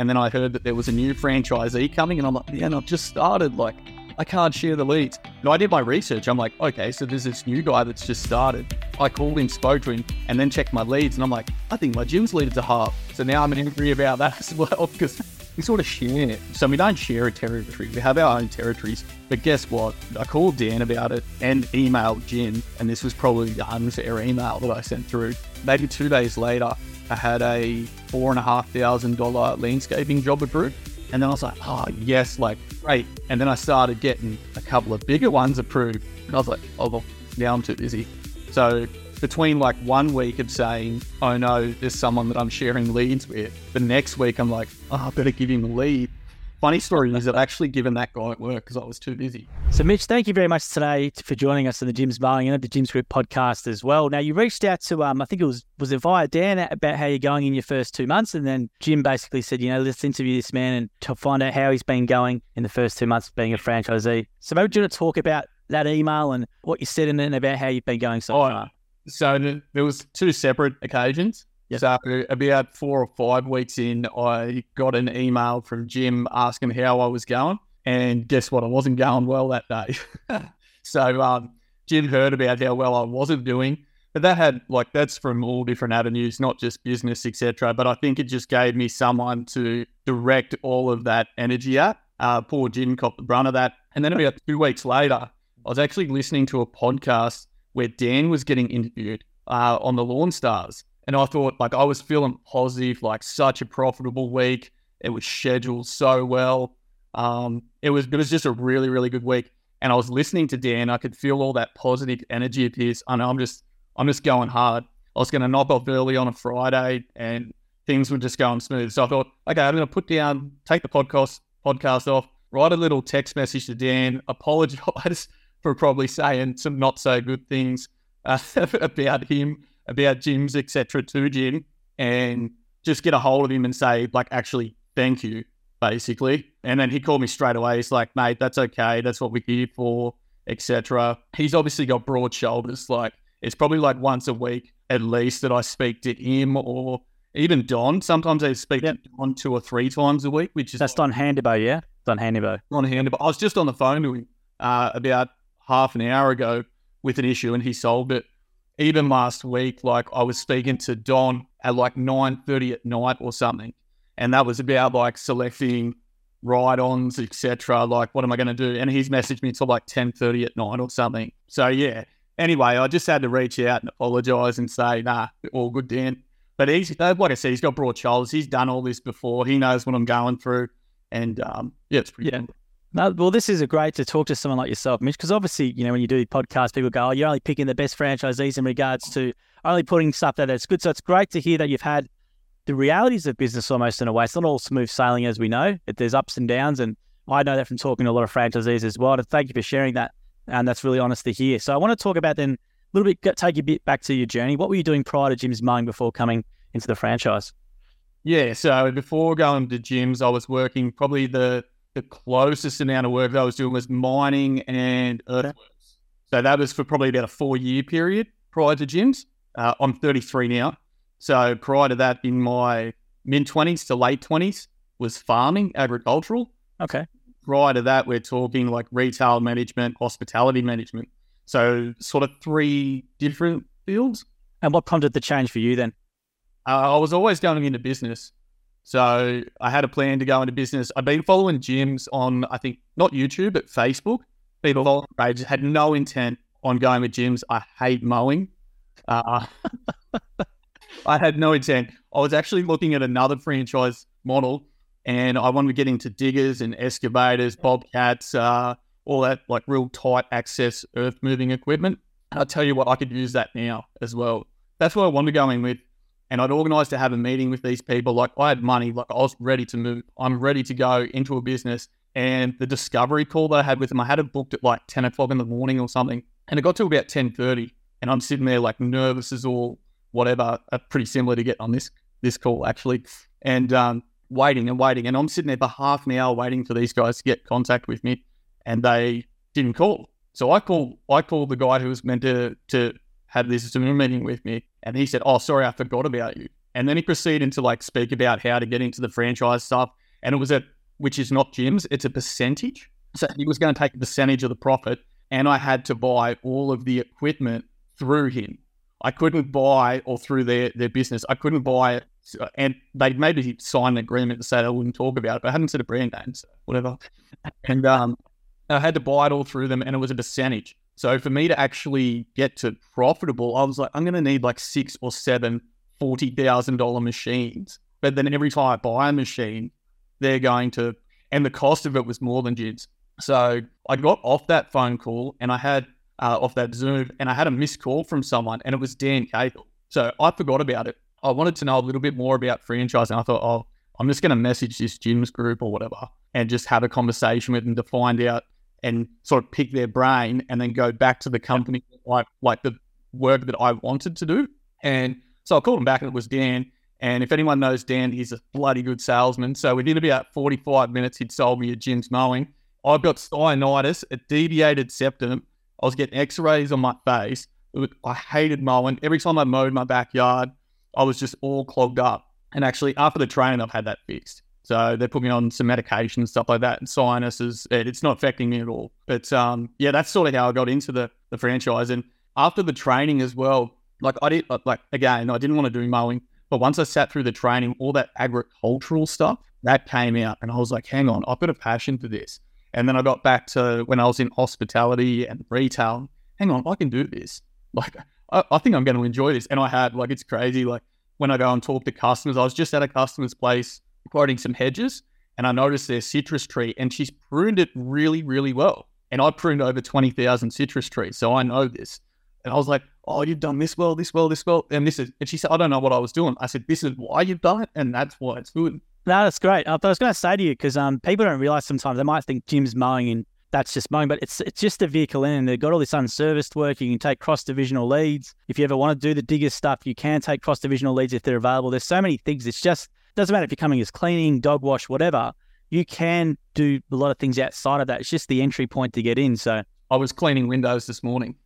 And then I heard that there was a new franchisee coming, and I'm like, man, I've just started. Like, I can't share the leads. And I did my research. I'm like, okay, so there's this new guy that's just started. I called him, spoke to him, and then checked my leads. And I'm like, I think my Jim's leaded to half. So now I'm angry about that as well because we sort of share. It. So we don't share a territory. We have our own territories. But guess what? I called Dan about it and emailed Jim. And this was probably the unfair email that I sent through. Maybe two days later, I had a four and a half thousand dollar landscaping job approved. And then I was like, oh, yes, like, great. And then I started getting a couple of bigger ones approved. And I was like, oh, well, now I'm too busy. So between like one week of saying, oh no, there's someone that I'm sharing leads with, the next week I'm like, oh, I better give him a lead. Funny story is I've actually given that guy at work because I was too busy. So, Mitch, thank you very much today for joining us on the Jim's Mowing and the Jim's Group podcast as well. Now, you reached out to, um, I think it was, was it via Dan about how you're going in your first two months? And then Jim basically said, you know, let's interview this man and to find out how he's been going in the first two months of being a franchisee. So, maybe do you want to talk about that email and what you said in it and about how you've been going so oh, far? So, there was two separate occasions. Yep. So about four or five weeks in, I got an email from Jim asking how I was going, and guess what? I wasn't going well that day. so um, Jim heard about how well I wasn't doing, but that had like that's from all different avenues, not just business, etc. But I think it just gave me someone to direct all of that energy at. Uh, poor Jim copped the brunt of that, and then about two weeks later, I was actually listening to a podcast where Dan was getting interviewed uh, on the Lawn Stars and I thought, like, I was feeling positive, like, such a profitable week. It was scheduled so well. Um, it was it was just a really really good week, and I was listening to Dan. I could feel all that positive energy of his. Know I'm just I'm just going hard. I was going to knock off early on a Friday, and things were just going smooth. So I thought, okay, I'm going to put down, take the podcast podcast off, write a little text message to Dan, apologize for probably saying some not so good things uh, about him about Jim's, etc., to Jim, and just get a hold of him and say, like, actually, thank you, basically. And then he called me straight away. He's like, mate, that's okay. That's what we're here for, etc. He's obviously got broad shoulders. Like, it's probably like once a week at least that I speak to him or even Don. Sometimes I speak yep. to Don two or three times a week, which is that's Don Handibo, yeah, Don Handibo. Don Handibo. I was just on the phone to him uh, about half an hour ago with an issue, and he solved it even last week, like I was speaking to Don at like 9.30 at night or something. And that was about like selecting ride-ons, etc. Like, what am I going to do? And he's messaged me until like 10.30 at night or something. So yeah. Anyway, I just had to reach out and apologize and say, nah, all good, Dan. But he's, like I said, he's got broad shoulders. He's done all this before. He knows what I'm going through. And um, yeah, it's pretty yeah. Cool. No, well, this is a great to talk to someone like yourself, Mitch, because obviously, you know, when you do podcasts, people go, oh, you're only picking the best franchisees in regards to only putting stuff that is good. So it's great to hear that you've had the realities of business almost in a way. It's not all smooth sailing, as we know. It, There's ups and downs. And I know that from talking to a lot of franchisees as well. And thank you for sharing that. And that's really honest to hear. So I want to talk about then a little bit, take you a bit back to your journey. What were you doing prior to Jim's Mowing before coming into the franchise? Yeah. So before going to Jim's, I was working probably the the closest amount of work that I was doing was mining and earthworks. So that was for probably about a four year period prior to Jim's. Uh, I'm 33 now. So prior to that, in my mid 20s to late 20s, was farming, agricultural. Okay. Prior to that, we're talking like retail management, hospitality management. So sort of three different fields. And what prompted the change for you then? Uh, I was always going into business. So I had a plan to go into business. I've been following Jim's on, I think, not YouTube, but Facebook. People following pages had no intent on going with Jim's. I hate mowing. Uh, I had no intent. I was actually looking at another franchise model and I wanted to get into diggers and excavators, bobcats, uh, all that like real tight access earth moving equipment. I'll tell you what, I could use that now as well. That's what I wanted to go in with and I'd organized to have a meeting with these people. Like I had money, like I was ready to move. I'm ready to go into a business. And the discovery call that I had with them, I had it booked at like 10 o'clock in the morning or something. And it got to about 10.30 and I'm sitting there like nervous as all whatever, uh, pretty similar to get on this this call actually. And um, waiting and waiting. And I'm sitting there for half an hour waiting for these guys to get contact with me. And they didn't call. So I called I called the guy who was meant to to have this Zoom meeting with me. And he said, Oh, sorry, I forgot about you. And then he proceeded to like speak about how to get into the franchise stuff. And it was a, which is not Jim's, it's a percentage. So he was going to take a percentage of the profit. And I had to buy all of the equipment through him. I couldn't buy or through their, their business. I couldn't buy it. And they maybe signed an agreement to say they wouldn't talk about it, but I hadn't said a brand name, so whatever. And um, I had to buy it all through them, and it was a percentage. So for me to actually get to profitable, I was like, I'm going to need like six or seven $40,000 machines. But then every time I buy a machine, they're going to, and the cost of it was more than jids. So I got off that phone call and I had uh, off that Zoom and I had a missed call from someone and it was Dan Cahill. So I forgot about it. I wanted to know a little bit more about franchising. I thought, oh, I'm just going to message this Jim's group or whatever and just have a conversation with them to find out and sort of pick their brain and then go back to the company like like the work that I wanted to do. And so I called him back and it was Dan. And if anyone knows Dan, he's a bloody good salesman. So within about 45 minutes, he'd sold me a Jim's mowing. I've got sinusitis, a deviated septum. I was getting x-rays on my face. I hated mowing. Every time I mowed my backyard, I was just all clogged up. And actually, after the training, I've had that fixed. So they put me on some medication and stuff like that. And sinuses, it's not affecting me at all. But um, yeah, that's sort of how I got into the, the franchise. And after the training as well, like I did, like again, I didn't want to do mowing, but once I sat through the training, all that agricultural stuff that came out, and I was like, hang on, I've got a passion for this. And then I got back to when I was in hospitality and retail. Hang on, I can do this. Like, I, I think I'm going to enjoy this. And I had, like, it's crazy. Like, when I go and talk to customers, I was just at a customer's place quoting some hedges, and I noticed their citrus tree, and she's pruned it really, really well. And I pruned over 20,000 citrus trees. So I know this. And I was like, oh, you've done this well, this well, this well. And this is, and she said, I don't know what I was doing. I said, this is why you've done it. And that's why it's good. No, that's great. I was going to say to you, because um, people don't realize sometimes they might think Jim's mowing and that's just mowing, but it's it's just a vehicle in. They've got all this unserviced work. You can take cross divisional leads. If you ever want to do the digger stuff, you can take cross divisional leads if they're available. There's so many things. It's just doesn't matter if you're coming as cleaning, dog wash, whatever. You can do a lot of things outside of that. It's just the entry point to get in. So I was cleaning windows this morning.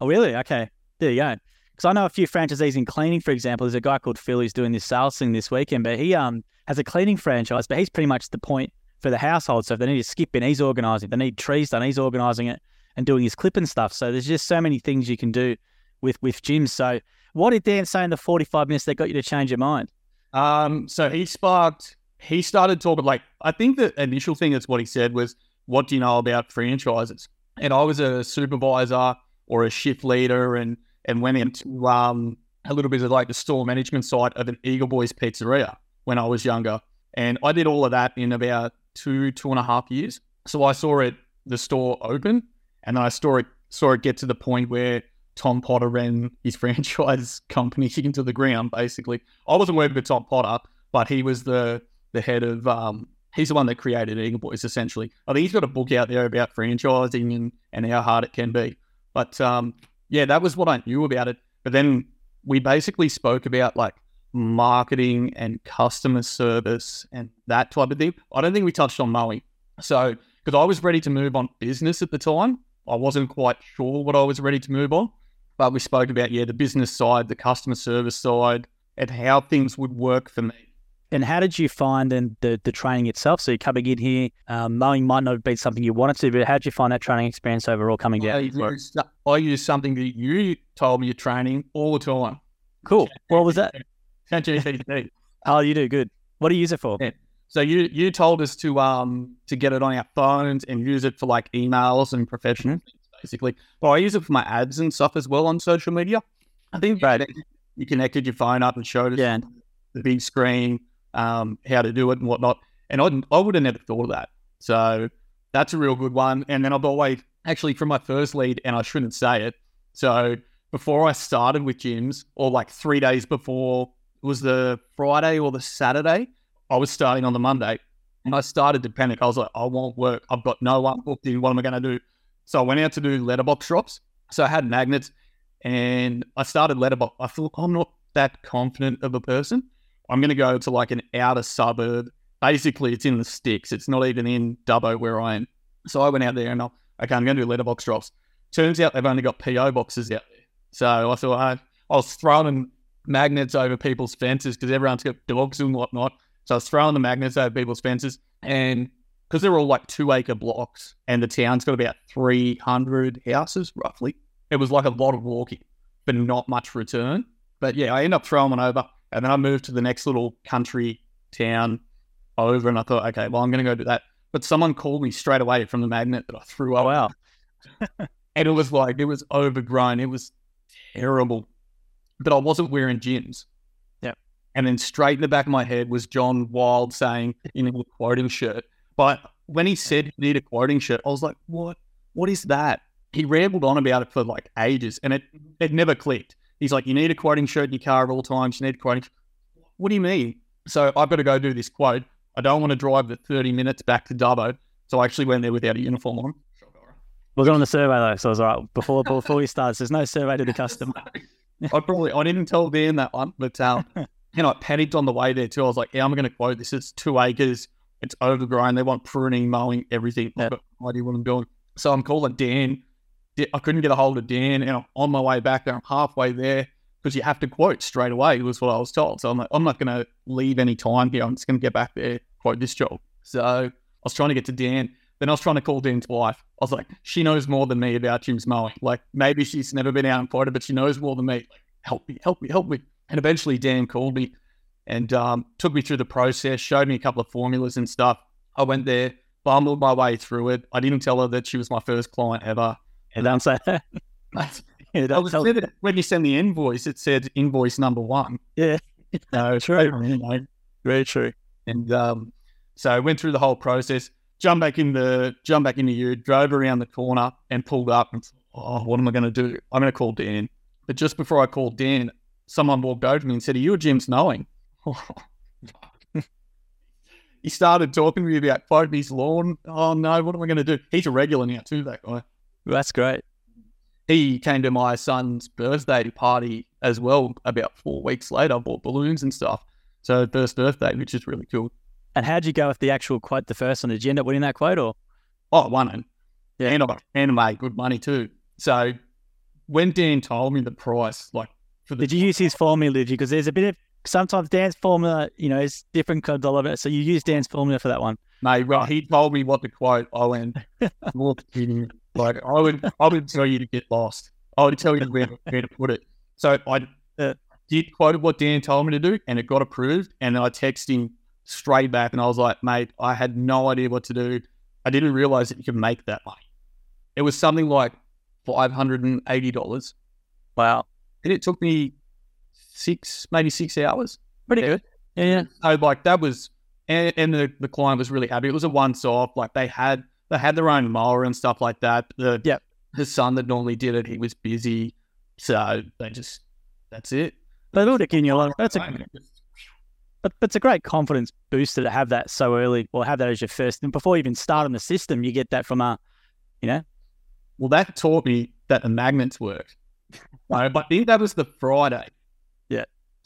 Oh, really? Okay. There you go. Because I know a few franchisees in cleaning, for example. There's a guy called Phil who's doing this sales thing this weekend, but he um has a cleaning franchise, but he's pretty much the point for the household. So if they need a skip in, he's organising. If they need trees done, he's organising it and doing his clipping stuff. So there's just so many things you can do with with Jim's. So what did Dan say in the 45 minutes that got you to change your mind? Um, so he sparked. He started talking like I think the initial thing that's what he said was, "What do you know about franchises?" And I was a supervisor or a shift leader and and went into um, a little bit of like the store management side of an Eagle Boys pizzeria when I was younger. And I did all of that in about two, two and a half years. So I saw it, the store open, and then I saw it, saw it get to the point where Tom Potter ran his franchise company into the ground, basically. I wasn't working with Tom Potter, but he was the the head of um, he's the one that created Eagle Boys essentially. I think he's got a book out there about franchising and, and how hard it can be. But um, yeah, that was what I knew about it. But then we basically spoke about like marketing and customer service and that type of thing. I don't think we touched on mowing. So, because I was ready to move on business at the time, I wasn't quite sure what I was ready to move on. But we spoke about, yeah, the business side, the customer service side, and how things would work for me. And how did you find and the, the training itself? So you're coming in here, um, mowing might not have been something you wanted to, but how did you find that training experience overall coming down? I use, I use something that you told me you're training all the time. Cool. What was that? ChatGPT. oh, you do good. What do you use it for? Yeah. So you you told us to um to get it on our phones and use it for like emails and professional mm-hmm. Basically. But I use it for my ads and stuff as well on social media. I think right. you connected your phone up and showed us yeah. the big screen um, how to do it and whatnot. And I, I would have never thought of that. So that's a real good one. And then I've always, actually, from my first lead, and I shouldn't say it. So before I started with Jim's, or like three days before, it was the Friday or the Saturday, I was starting on the Monday. And I started to panic. I was like, I won't work. I've got no one booked in. What am I going to do? So I went out to do letterbox drops. So I had magnets and I started letterbox. I thought, I'm not that confident of a person. I'm going to go to like an outer suburb. Basically, it's in the sticks. It's not even in Dubbo where I am. So I went out there and I, okay, I'm going to do letterbox drops. Turns out they've only got PO boxes out there. So I thought I, I was throwing magnets over people's fences because everyone's got dogs and whatnot. So I was throwing the magnets over people's fences, and because they're all like two acre blocks, and the town's got about three hundred houses roughly, it was like a lot of walking, but not much return. But yeah, I end up throwing one over, and then I moved to the next little country town over, and I thought, okay, well, I'm going to go do that. But someone called me straight away from the magnet that I threw Oh, wow. And it was like, it was overgrown. It was terrible. But I wasn't wearing Jim's. Yep. And then straight in the back of my head was John Wild saying, in a quoting shirt. But when he said you need a quoting shirt, I was like, what? What is that? He rambled on about it for like ages and it, it never clicked. He's like, you need a quoting shirt in your car at all times. You need a quoting. What do you mean? So I've got to go do this quote. I don't want to drive the 30 minutes back to Dubbo. So I actually went there without a uniform on. We're going on the survey though, so I was all right. Before before we start, there's no survey to the customer. I probably I didn't tell Dan that one, but um, you know, I panicked on the way there too. I was like, "Yeah, I'm going to quote this. It's two acres. It's overgrown. They want pruning, mowing, everything. Yeah. I've no idea what I'm doing." So I'm calling Dan. I couldn't get a hold of Dan, and I'm on my way back there. I'm halfway there because you have to quote straight away. Was what I was told. So I'm like, I'm not going to leave any time here. I'm just going to get back there, quote this job. So I was trying to get to Dan. Then I was trying to call Dan's wife. I was like, she knows more than me about Jim's mowing. Like maybe she's never been out and quoted, but she knows more than me. Like, help me, help me, help me. And eventually Dan called me and um, took me through the process, showed me a couple of formulas and stuff. I went there, bumbled my way through it. I didn't tell her that she was my first client ever. And don't say that. Yeah, I was never- when you send the invoice, it said invoice number one. yeah. No, True. you know, Very true. and um, so I went through the whole process, jumped back in the jumped back into you, drove around the corner and pulled up and oh, what am I gonna do? I'm gonna call Dan. But just before I called Dan, someone walked over to me and said, Are you a Jim's knowing? he started talking to me about his lawn. Oh no, what am I gonna do? He's a regular now too, that guy. That's great. He came to my son's birthday party as well about four weeks later, I bought balloons and stuff. So first birthday, which is really cool. And how'd you go with the actual quote, the first one? Did you end up winning that quote or? Oh, I won it. Yeah. And I and made good money too. So when Dan told me the price, like for the Did you use his formula? Because there's a bit of sometimes Dan's formula, you know, is different kind of it. So you use Dan's formula for that one. mate, well, he told me what to quote. I went, like I would, I would tell you to get lost. I would tell you where, where to put it. So I did quote what Dan told me to do, and it got approved. And then I texted him straight back, and I was like, mate, I had no idea what to do. I didn't realize that you could make that money. It was something like five hundred and eighty dollars. Wow. and it took me six, maybe six hours. Pretty good. Yeah, yeah. So like that was, and, and the, the client was really happy. It was a once off. Like they had they had their own mower and stuff like that. The Yep. the son that normally did it, he was busy, so they just that's it. But it'll give you a lot. That's a but, it's a great confidence booster to have that so early, or have that as your first. And before you even start on the system, you get that from a, you know, well, that taught me that the magnets work. No, but I think that was the Friday.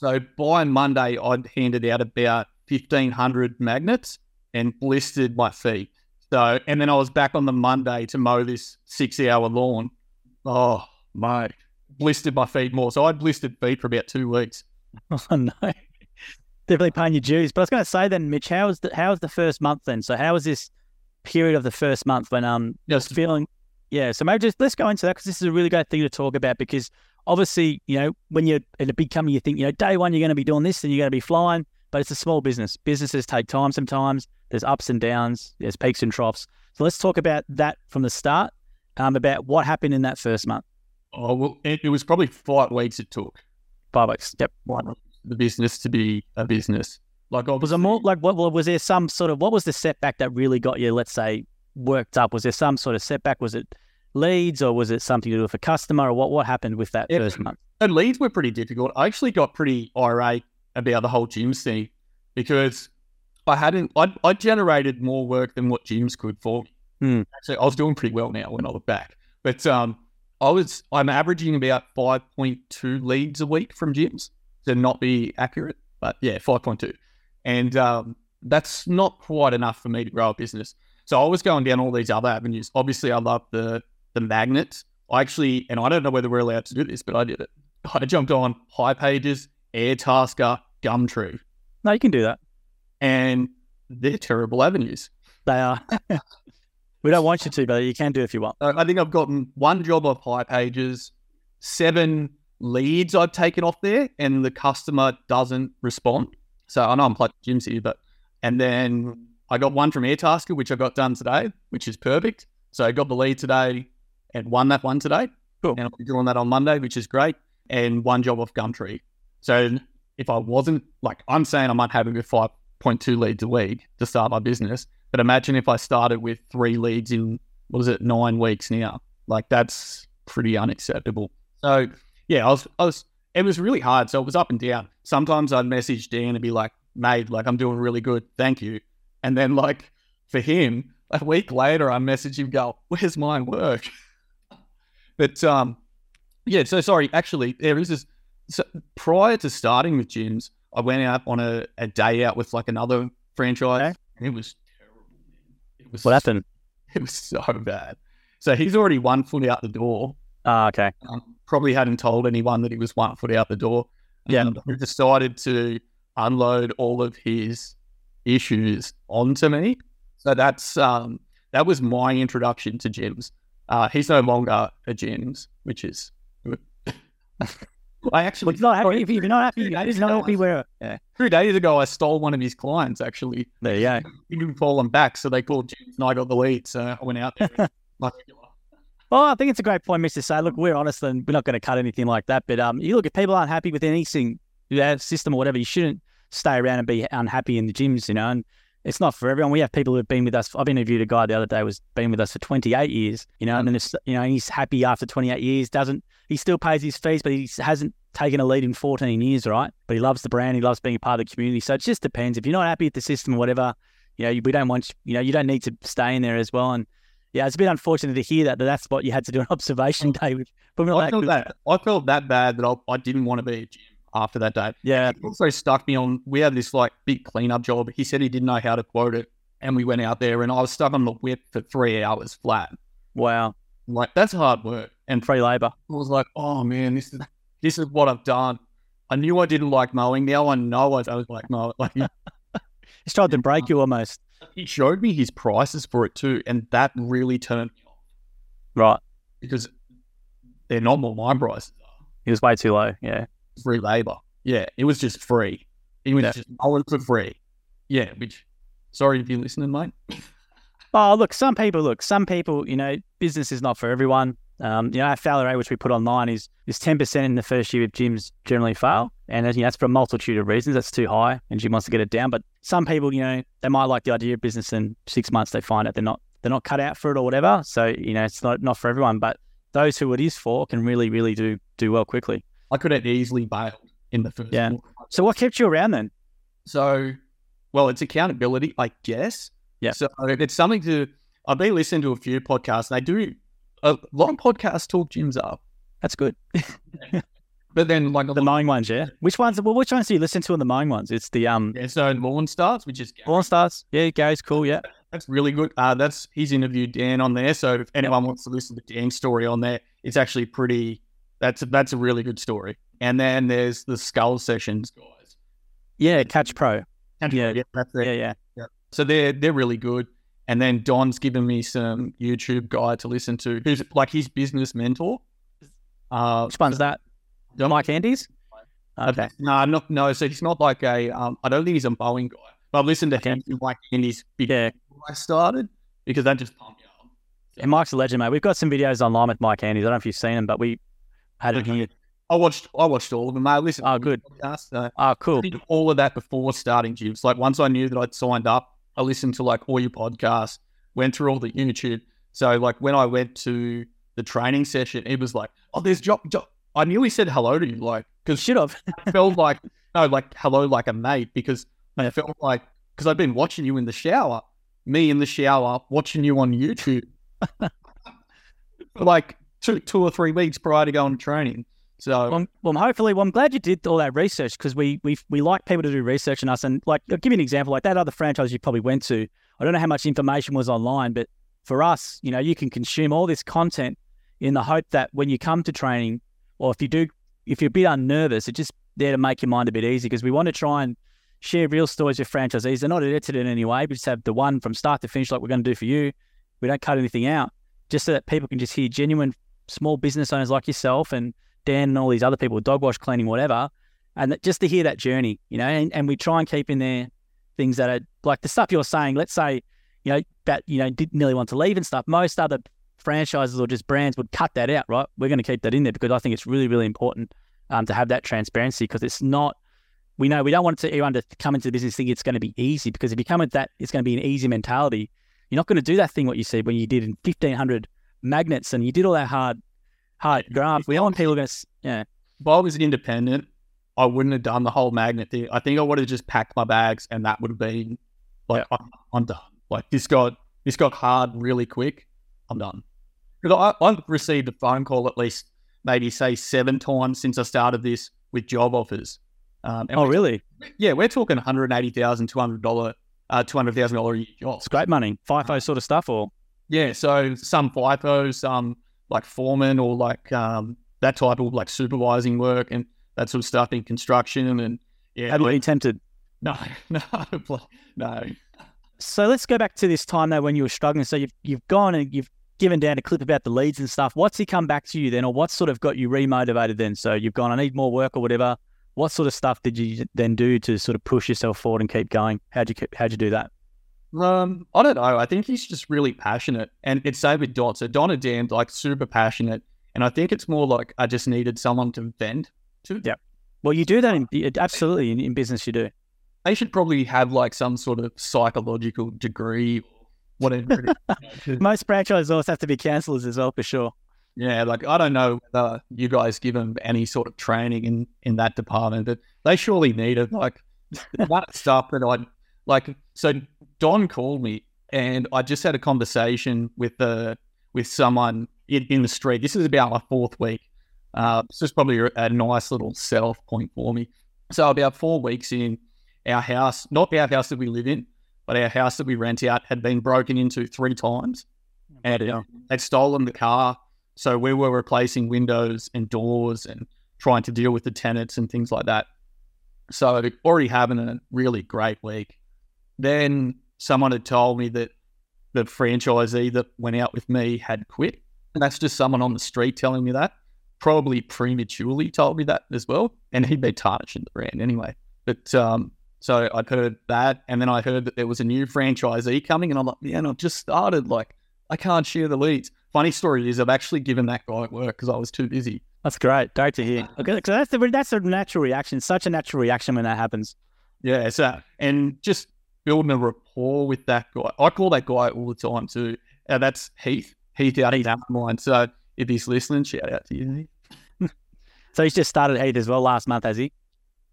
So by Monday, I'd handed out about fifteen hundred magnets and blistered my feet. So, and then I was back on the Monday to mow this six-hour lawn. Oh, mate, blistered my feet more. So I blistered feet for about two weeks. oh no, definitely paying your dues. But I was going to say then, Mitch, how was the how was the first month then? So how was this period of the first month when um Just feeling yeah so maybe just let's go into that because this is a really great thing to talk about because obviously you know when you're in a big company you think you know day one you're going to be doing this and you're going to be flying but it's a small business. Businesses take time sometimes. There's ups and downs. There's peaks and troughs. So let's talk about that from the start um, about what happened in that first month. Oh well, it, it was probably five weeks it took. Five weeks. Yep. One. the business to be a business. Like was it more like what what- was there some sort of what was the setback that really got you let's say worked up? Was there some sort of setback? Was it leads or was it something to do with a customer or what what happened with that Yeah. first month And leads were pretty difficult. I actually got pretty irate about the whole Jim's thing because I hadn't, I, I generated more work than what Jim's could for me. Hmm. Actually, I was doing pretty well now when I look back. But um, I was, I'm averaging about 5.2 leads a week from Jim's to not be accurate, but yeah, 5.2. And um, that's not quite enough for me to grow a business. So I was going down all these other avenues. Obviously, I love the the magnets. I actually, and I don't know whether we're allowed to do this, but I did it. I jumped on Hipages, Airtasker, Gumtree, No, you can do that. and they're terrible avenues. They are. we don't want you to, but you can do if you want. I think I've gotten one job off Hipages, seven leads I've taken off there, and the customer doesn't respond. So I know I'm plugging Jim's here, but and then I got one from Airtasker, which I got done today, which is perfect. So I got the lead today and won that one today. Cool. And I'll be doing that on Monday, which is great. And one job off Gumtree. So if I wasn't like I'm saying I'm unhappy with 5.2 leads a week to start my business, but imagine if I started with three leads in what is it, nine weeks now? Like that's pretty unacceptable. So yeah, I was, I was, it was really hard. So it was up and down. Sometimes I'd message Dan and be like, mate, like I'm doing really good. Thank you. And then like for him, a week later, I message him, go, where's my work? but um, yeah, so sorry, actually, there is this. So prior to starting with Jim's, I went out on a, a day out with like another franchise, and it was terrible. Man. It was What happened? It was so bad. So he's already one foot out the door. Ah, okay. Um, probably hadn't told anyone that he was one foot out the door. Yeah. And he decided to unload all of his issues onto me. So that's um, that was my introduction to Jim's. Uh, he's no longer a Jim's, which is good. I actually you're not happy. If you're not happy, you're not happy where. Yeah. three days ago I stole one of his clients. Actually, There you go. he didn't fall on back, so they called Jim's, and I got the lead. So I went out there. like, Well, I think it's a great point, Mister. Say, look, we're honest, and we're not going to cut anything like that. But um, you look if people aren't happy with anything, that system or whatever, you shouldn't stay around and be unhappy in the Jim's, you know. And it's not for everyone. We have people who've been with us. I've interviewed a guy the other day who's been with us for 28 years, you know, and mm. then it's, you know he's happy after 28 years. Doesn't he still pays his fees, but he hasn't taken a lead in 14 years, right? But he loves the brand. He loves being a part of the community. So it just depends. If you're not happy with the system or whatever, you know, we don't want you, know, you don't need to stay in there as well. And yeah, it's a bit unfortunate to hear that, that that's what you had to do an observation mm. day with. But I felt that I felt that bad that I, I didn't want to be a gym after that day. Yeah, It also stuck me on. We had this like big cleanup job. He said he didn't know how to quote it, and we went out there, and I was stuck on the whip for three hours flat. wow, Like that's hard work. And free labor. I was like, oh man, this is this is what I've done. I knew I didn't like mowing. Now I know I don't like mowing. Like he, It's tried to break you almost. he showed me his prices for it too, and that really turned me off Right, because they're not what my prices are. he was way too low. Yeah, free labor. Yeah, it was just free. It was Yeah. just mowing for free. Yeah, which sorry if you're listening, mate. Oh, look, some people look, some people, you know, business is not for everyone. Um, you know, our failure rate, which we put online, is is ten percent in the first year of Jim's generally fail, and you know, that's for a multitude of reasons. That's too high, and Jim wants to get it down. But some people, you know, they might like the idea of business, and six months they find out they're not they're not cut out for it or whatever. So you know, it's not not for everyone. But those who it is for can really, really do do well quickly. I could have easily bailed in the first. Yeah. quarter. So what kept you around then? So, well, it's accountability, I guess. Yeah. So it's something to. I've been listening to a few podcasts. They do a lot of podcasts talk Jim's up, That's good. but then like The mowing ones, yeah. Which ones? Well, which ones do you listen to on the mowing ones? It's the um, yeah, so lawn starts, which is Born Stars. Yeah, Gary's cool. Yeah. That's really good. Uh, that's he's interviewed Dan on there. So if anyone wants to listen to Dan's story on there, it's actually pretty. That's that's a really good story. And then there's the skull sessions guys. Yeah, Catch Pro. And Yeah. that's it. Yeah, yeah. So they're they're really good. And then Don's given me some YouTube guy to listen to, who's like his business mentor. Uh, Which one's that? Don- Mike Andes? Okay. No, not no. So he's not like a. Um, I don't think he's a mowing guy. But I've listened to Okay. him like in his big Yeah. I started because that just pumped me up. And Mike's a legend, mate. We've got some videos online with Mike Andes. I don't know if you've seen them, but we had it here. I watched I watched all of them. I listened. Oh, good. podcast, so Oh, cool. I did all of that before starting Jim's. Like once I knew that I'd signed up, I listened to like all your podcasts, went through all the YouTube. So like when I went to the training session, it was like, oh, there's job. Jo-. I nearly said hello to you, like because Should have. I felt like no, like hello, like a mate, because I felt like because I've been watching you in the shower, me in the shower, watching you on YouTube, like two or three weeks prior to going to training. So Well, well, hopefully, well, I'm glad you did all that research because we we we like people to do research on us. And like, I'll give you an example, like that other franchise you probably went to. I don't know how much information was online, but for us, you know, you can consume all this content in the hope that when you come to training, or if you do, if you're a bit unnervous, it's just there to make your mind a bit easy because we want to try and share real stories with franchisees. They're not edited in any way. We just have the one from start to finish, like we're going to do for you. We don't cut anything out, just so that people can just hear genuine small business owners like yourself and Dan and all these other people, dog wash, cleaning, whatever, and just to hear that journey, you know. And, and we try and keep in there things that are like the stuff you're saying. Let's say, you know, that you know didn't really want to leave and stuff. Most other franchises or just brands would cut that out, right? We're going to keep that in there because I think it's really, really important um, to have that transparency because it's not. We know we don't want everyone to come into the business thinking it's going to be easy because if you come with that, it's going to be an easy mentality. You're not going to do that thing what you said when you did in 1500 magnets and you did all that hard, hard graft. We want people going to, yeah. If I was independent, I wouldn't have done the whole magnet thing. I think I would have just packed my bags and that would have been like, yeah. I'm, I'm done. Like this got this got hard really quick. I'm done. Because I've received a phone call at least maybe say seven times since I started this with job offers. Um, oh, really? Yeah, we're talking one hundred eighty thousand, two hundred dollar, uh, two hundred thousand dollar jobs. It's great money, FIFO sort of stuff, or yeah. So some FIFO, some like foreman or like um, that type of like supervising work and that sort of stuff in construction. And yeah, have you been tempted? No, no, no. So let's go back to this time though when you were struggling. So you've you've gone and you've given down a clip about the leads and stuff. What's he come back to you then, or what sort of got you remotivated then? So you've gone, I need more work or whatever. What sort of stuff did you then do to sort of push yourself forward and keep going? How'd you how'd you do that? Um, I don't know. I think he's just really passionate, and it's same with Don. So Don and Dan like super passionate, and I think it's more like I just needed someone to vent to. Yeah. Well, you do that in absolutely in, in business. You do. They should probably have like some sort of psychological degree whatever. Most franchisors have to be counselors as well, for sure. Yeah, like I don't know whether you guys give them any sort of training in in that department, but they surely need it. Like that stuff that I like. So Don called me, and I just had a conversation with the with someone in, in the street. This is about my fourth week. Uh, this is probably a, a nice little set off point for me. So about four weeks in, our house, not our house that we live in, but our house that we rent out had been broken into three times and uh, they'd stolen the car. So we were replacing windows and doors and trying to deal with the tenants and things like that. So already having a really great week. Then someone had told me that the franchisee that went out with me had quit. And that's just someone on the street telling me that. Probably prematurely told me that as well. And he'd be tarnishing the brand anyway. But um, so I'd heard that, and then I heard that there was a new franchisee coming, and I'm like, man, I've just started. Like, I can't share the leads. Funny story is, I've actually given that guy work because I was too busy. That's great. Great to hear. Okay, so that's the, that's a natural reaction. Such a natural reaction when that happens. Yeah. So and just building a rapport with that guy. I call that guy all the time too. Uh, that's Heath. Heath out of mine. So if he's listening, shout out to you. so he's just started Heath as well last month, has he?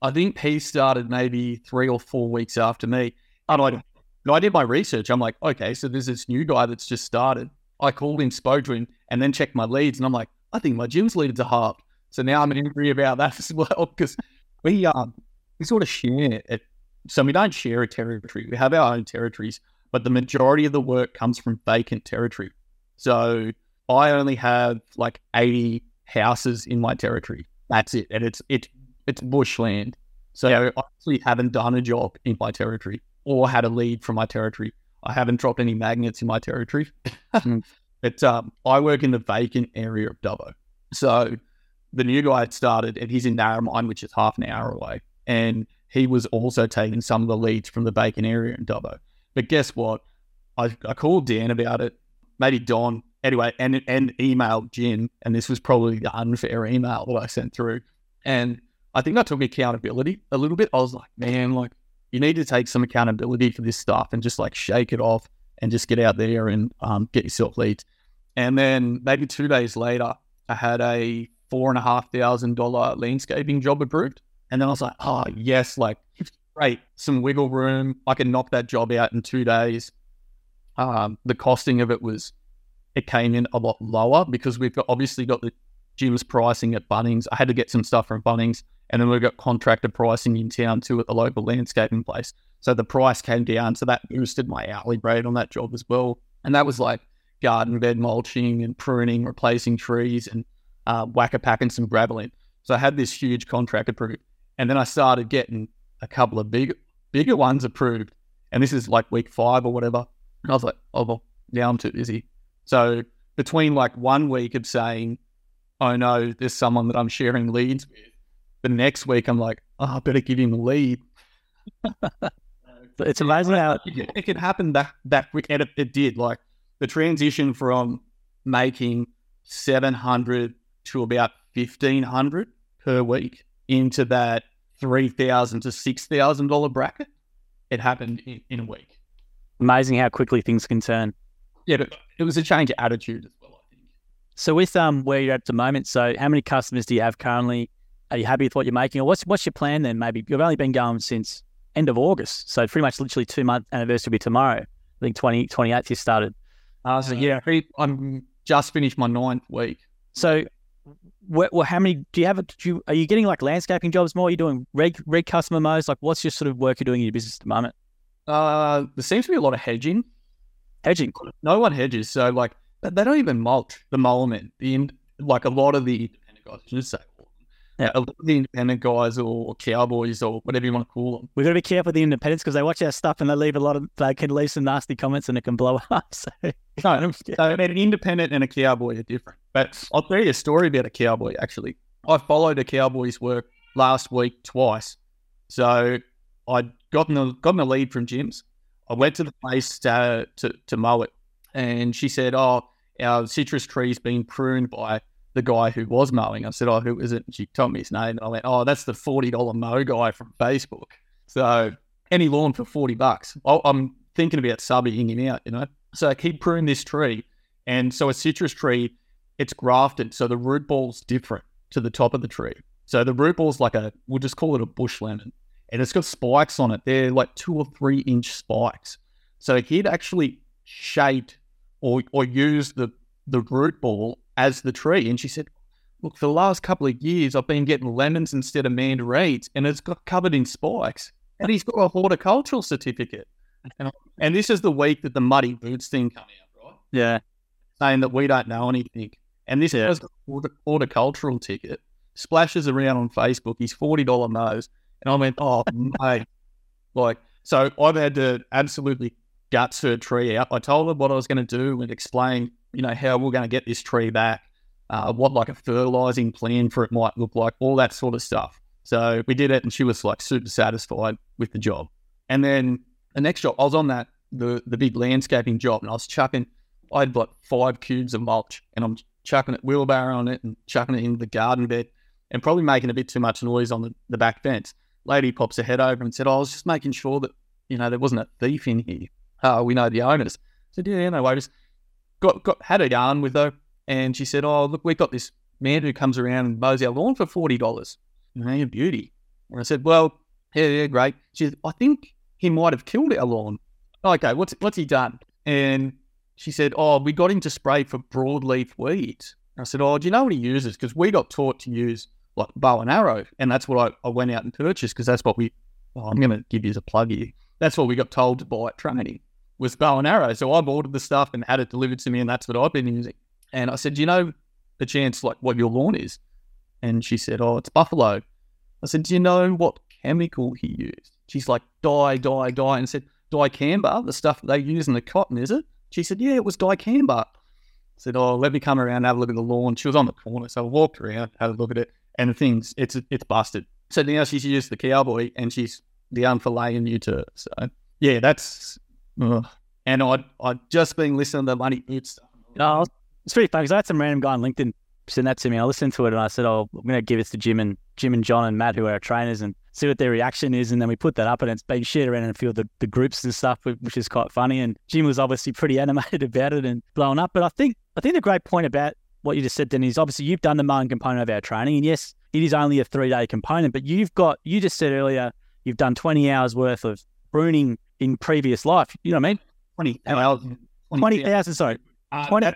I think he started maybe three or four weeks after me. And I, I did my research. I'm like, okay, so there's this new guy that's just started. I called him, spoke to him, and then checked my leads. And I'm like, I think my Jim's leads are halved. So now I'm angry about that as well because we um we sort of share it. So we don't share a territory. We have our own territories, but the majority of the work comes from vacant territory. So I only have like 80 houses in my territory. That's it, and it's it's it's bushland. So yeah. I actually haven't done a job in my territory or had a lead from my territory. I haven't dropped any magnets in my territory. mm. But um, I work in the vacant area of Dubbo. So the new guy had started, and he's in Narromine, which is half an hour away. And he was also taking some of the leads from the Bacon area in Dubbo. But guess what? I, I called Dan about it, maybe Don, anyway, and, and emailed Jim. And this was probably the unfair email that I sent through. And I think I took accountability a little bit. I was like, man, like you need to take some accountability for this stuff and just like shake it off and just get out there and um, get yourself leads. And then maybe two days later, I had a four and a half thousand dollar landscaping job approved. And then I was like, oh yes, like great, some wiggle room. I can knock that job out in two days. Um, the costing of it was, it came in a lot lower because we've got, obviously got the Jim's pricing at Bunnings. I had to get some stuff from Bunnings. And then we've got contractor pricing in town too at the local landscaping place. So the price came down. So that boosted my hourly rate on that job as well. And that was like garden bed mulching and pruning, replacing trees and uh, whacker packing some gravel in. So I had this huge contractor. And then I started getting a couple of big, bigger ones approved. And this is like week five or whatever. And I was like, oh, well, now I'm too busy. So between like one week of saying, oh no, there's someone that I'm sharing leads with, the next week I'm like, oh, I better give him a lead. it's amazing how it, can happen that that quick, and it, it did. Like the transition from making 700 to about 1500 per week into that 3000 to $6,000 bracket. It happened in, in, a week. Amazing how quickly things can turn. Yeah, but it was a change of attitude as well, I think. So with um where you're at the moment, so how many customers do you have currently? Are you happy with what you're making? Or what's what's your plan then? Maybe you've only been going since end of August. So pretty much literally two month anniversary will be tomorrow. I think 20, 28th you started. Uh, so yeah, I'm just finished my ninth week. So, well, how many do you have? A, Do you, are you getting like landscaping jobs more? Are you doing reg, reg customer modes? Like, what's your sort of work you're doing in your business at the moment? Uh, there seems to be a lot of hedging. Hedging. No one hedges, so like they don't even mulch the mulliman. The like a lot of the independent guys, should say yeah. a lot of the independent guys or cowboys or whatever you want to call them. We've got to be careful with the independents because they watch our stuff and they leave a lot of, they can leave some nasty comments and it can blow up. So, no, so an independent and a cowboy are different. But I'll tell you a story about a cowboy actually. I followed a cowboy's work last week twice. So I'd gotten a, gotten a lead from Jim's. I went to the place to, to, to mow it and she said, Oh, our citrus tree's been pruned by the guy who was mowing. I said, "Oh, who is it?" And she told me his name, and I went, "Oh, that's the forty dollar mow guy from Facebook." So any lawn for forty bucks. I'm thinking about subbing him out, you know. So keep pruning this tree, and so a citrus tree, it's grafted, so the root ball's different to the top of the tree. So the root ball's like a, we'll just call it a bush lemon, and it's got spikes on it. They're like two or three inch spikes. So he'd actually shaped or or used the the root ball as the tree. And she said, Look, for the last couple of years, I've been getting lemons instead of mandarins, and it's got covered in spikes. And he's got a horticultural certificate. And, and this is the week that the muddy boots thing came out, right? Yeah. Saying that we don't know anything. And this yeah. horticultural ticket, splashes around on Facebook. He's $40 nose. And I went, oh, mate. Like, so I've had to absolutely guts her tree out. I told her what I was going to do and explain you know, how we're going to get this tree back, uh, what like a fertilizing plan for it might look like, all that sort of stuff. So we did it, and she was like super satisfied with the job. And then the next job, I was on that the the big landscaping job, and I was chucking. I had like five cubes of mulch, and I'm chucking it wheelbarrow on it and chucking it into the garden bed, and probably making a bit too much noise on the, the back fence. Lady pops her head over and said, oh, "I was just making sure that you know there wasn't a thief in here. Uh, we know the owners." I said, "Yeah, no worries." got, got had a yarn with her, and she said, "Oh, look, we've got this man who comes around and mows our lawn for forty dollars. Hey, beauty." And I said, "Well, yeah, yeah, great." She said, "I think he might have killed our lawn." Okay, what's what's he done? And she said, "Oh, we got him to spray for broadleaf weeds." I said, "Oh, do you know what he uses? Because we got taught to use like bow and arrow, and that's what I, I went out and purchased because that's what we. Oh, I'm going to give you as a plug here. That's what we got told to buy at training was bow and arrow. So I've ordered the stuff and had it delivered to me, and that's what I've been using. And I said, Do you know the chance like what your lawn is? And she said, Oh, it's buffalo. I said, Do you know what chemical he used? She's like, Die, die, die. And I said, Dicamba, the stuff they use in the cotton, is it? She said, Yeah, it was dicamba. I said, Oh, let me come around and have a look at the lawn. She was on the corner. So I walked around, had a look at it, and the things, it's it's busted. So now she's used the cowboy and she's for laying new turf. So yeah, that's Ugh. And I'd, I'd just been listening to the Money stuff. No, it's pretty funny because I had some random guy on LinkedIn send that to me. I listened to it and I said, "Oh, I'm going to give it to Jim and Jim and John and Matt, who are our trainers, and see what their reaction is." And then we put that up, and it's been shared around in a few of the, the groups and stuff, which is quite funny. And Jim was obviously pretty animated about it and blowing up. But I think I think the great point about what you just said, then, is obviously you've done the main component of our training, and yes, it is only a three day component, but you've got you just said earlier you've done 20 hours worth of pruning in previous life. You know what I mean? 20,000. 20,000, sorry. Uh, 20,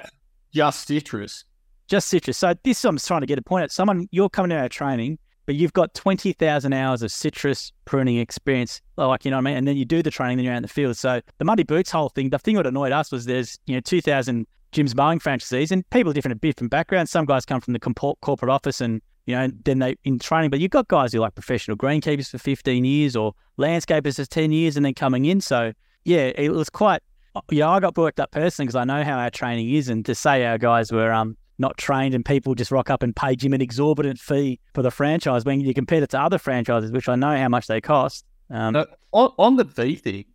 just citrus. Just citrus. So this I'm trying to get a point at. Someone, you're coming to our training, but you've got 20,000 hours of citrus pruning experience. Like, you know what I mean? And then you do the training, then you're out in the field. So the Muddy Boots whole thing, the thing that annoyed us was there's, you know, 2,000 Jim's mowing franchisees and people are different, a different backgrounds. Some guys come from the corporate office and you know, then they in training. But you've got guys who are like professional greenkeepers for 15 years or landscapers for 10 years and then coming in. So yeah, it was quite. Yeah, I got worked up personally because I know how our training is, and to say our guys were um not trained and people just rock up and pay Jim an exorbitant fee for the franchise when you compare it to other franchises, which I know how much they cost. Um, No, on, on the fee thing,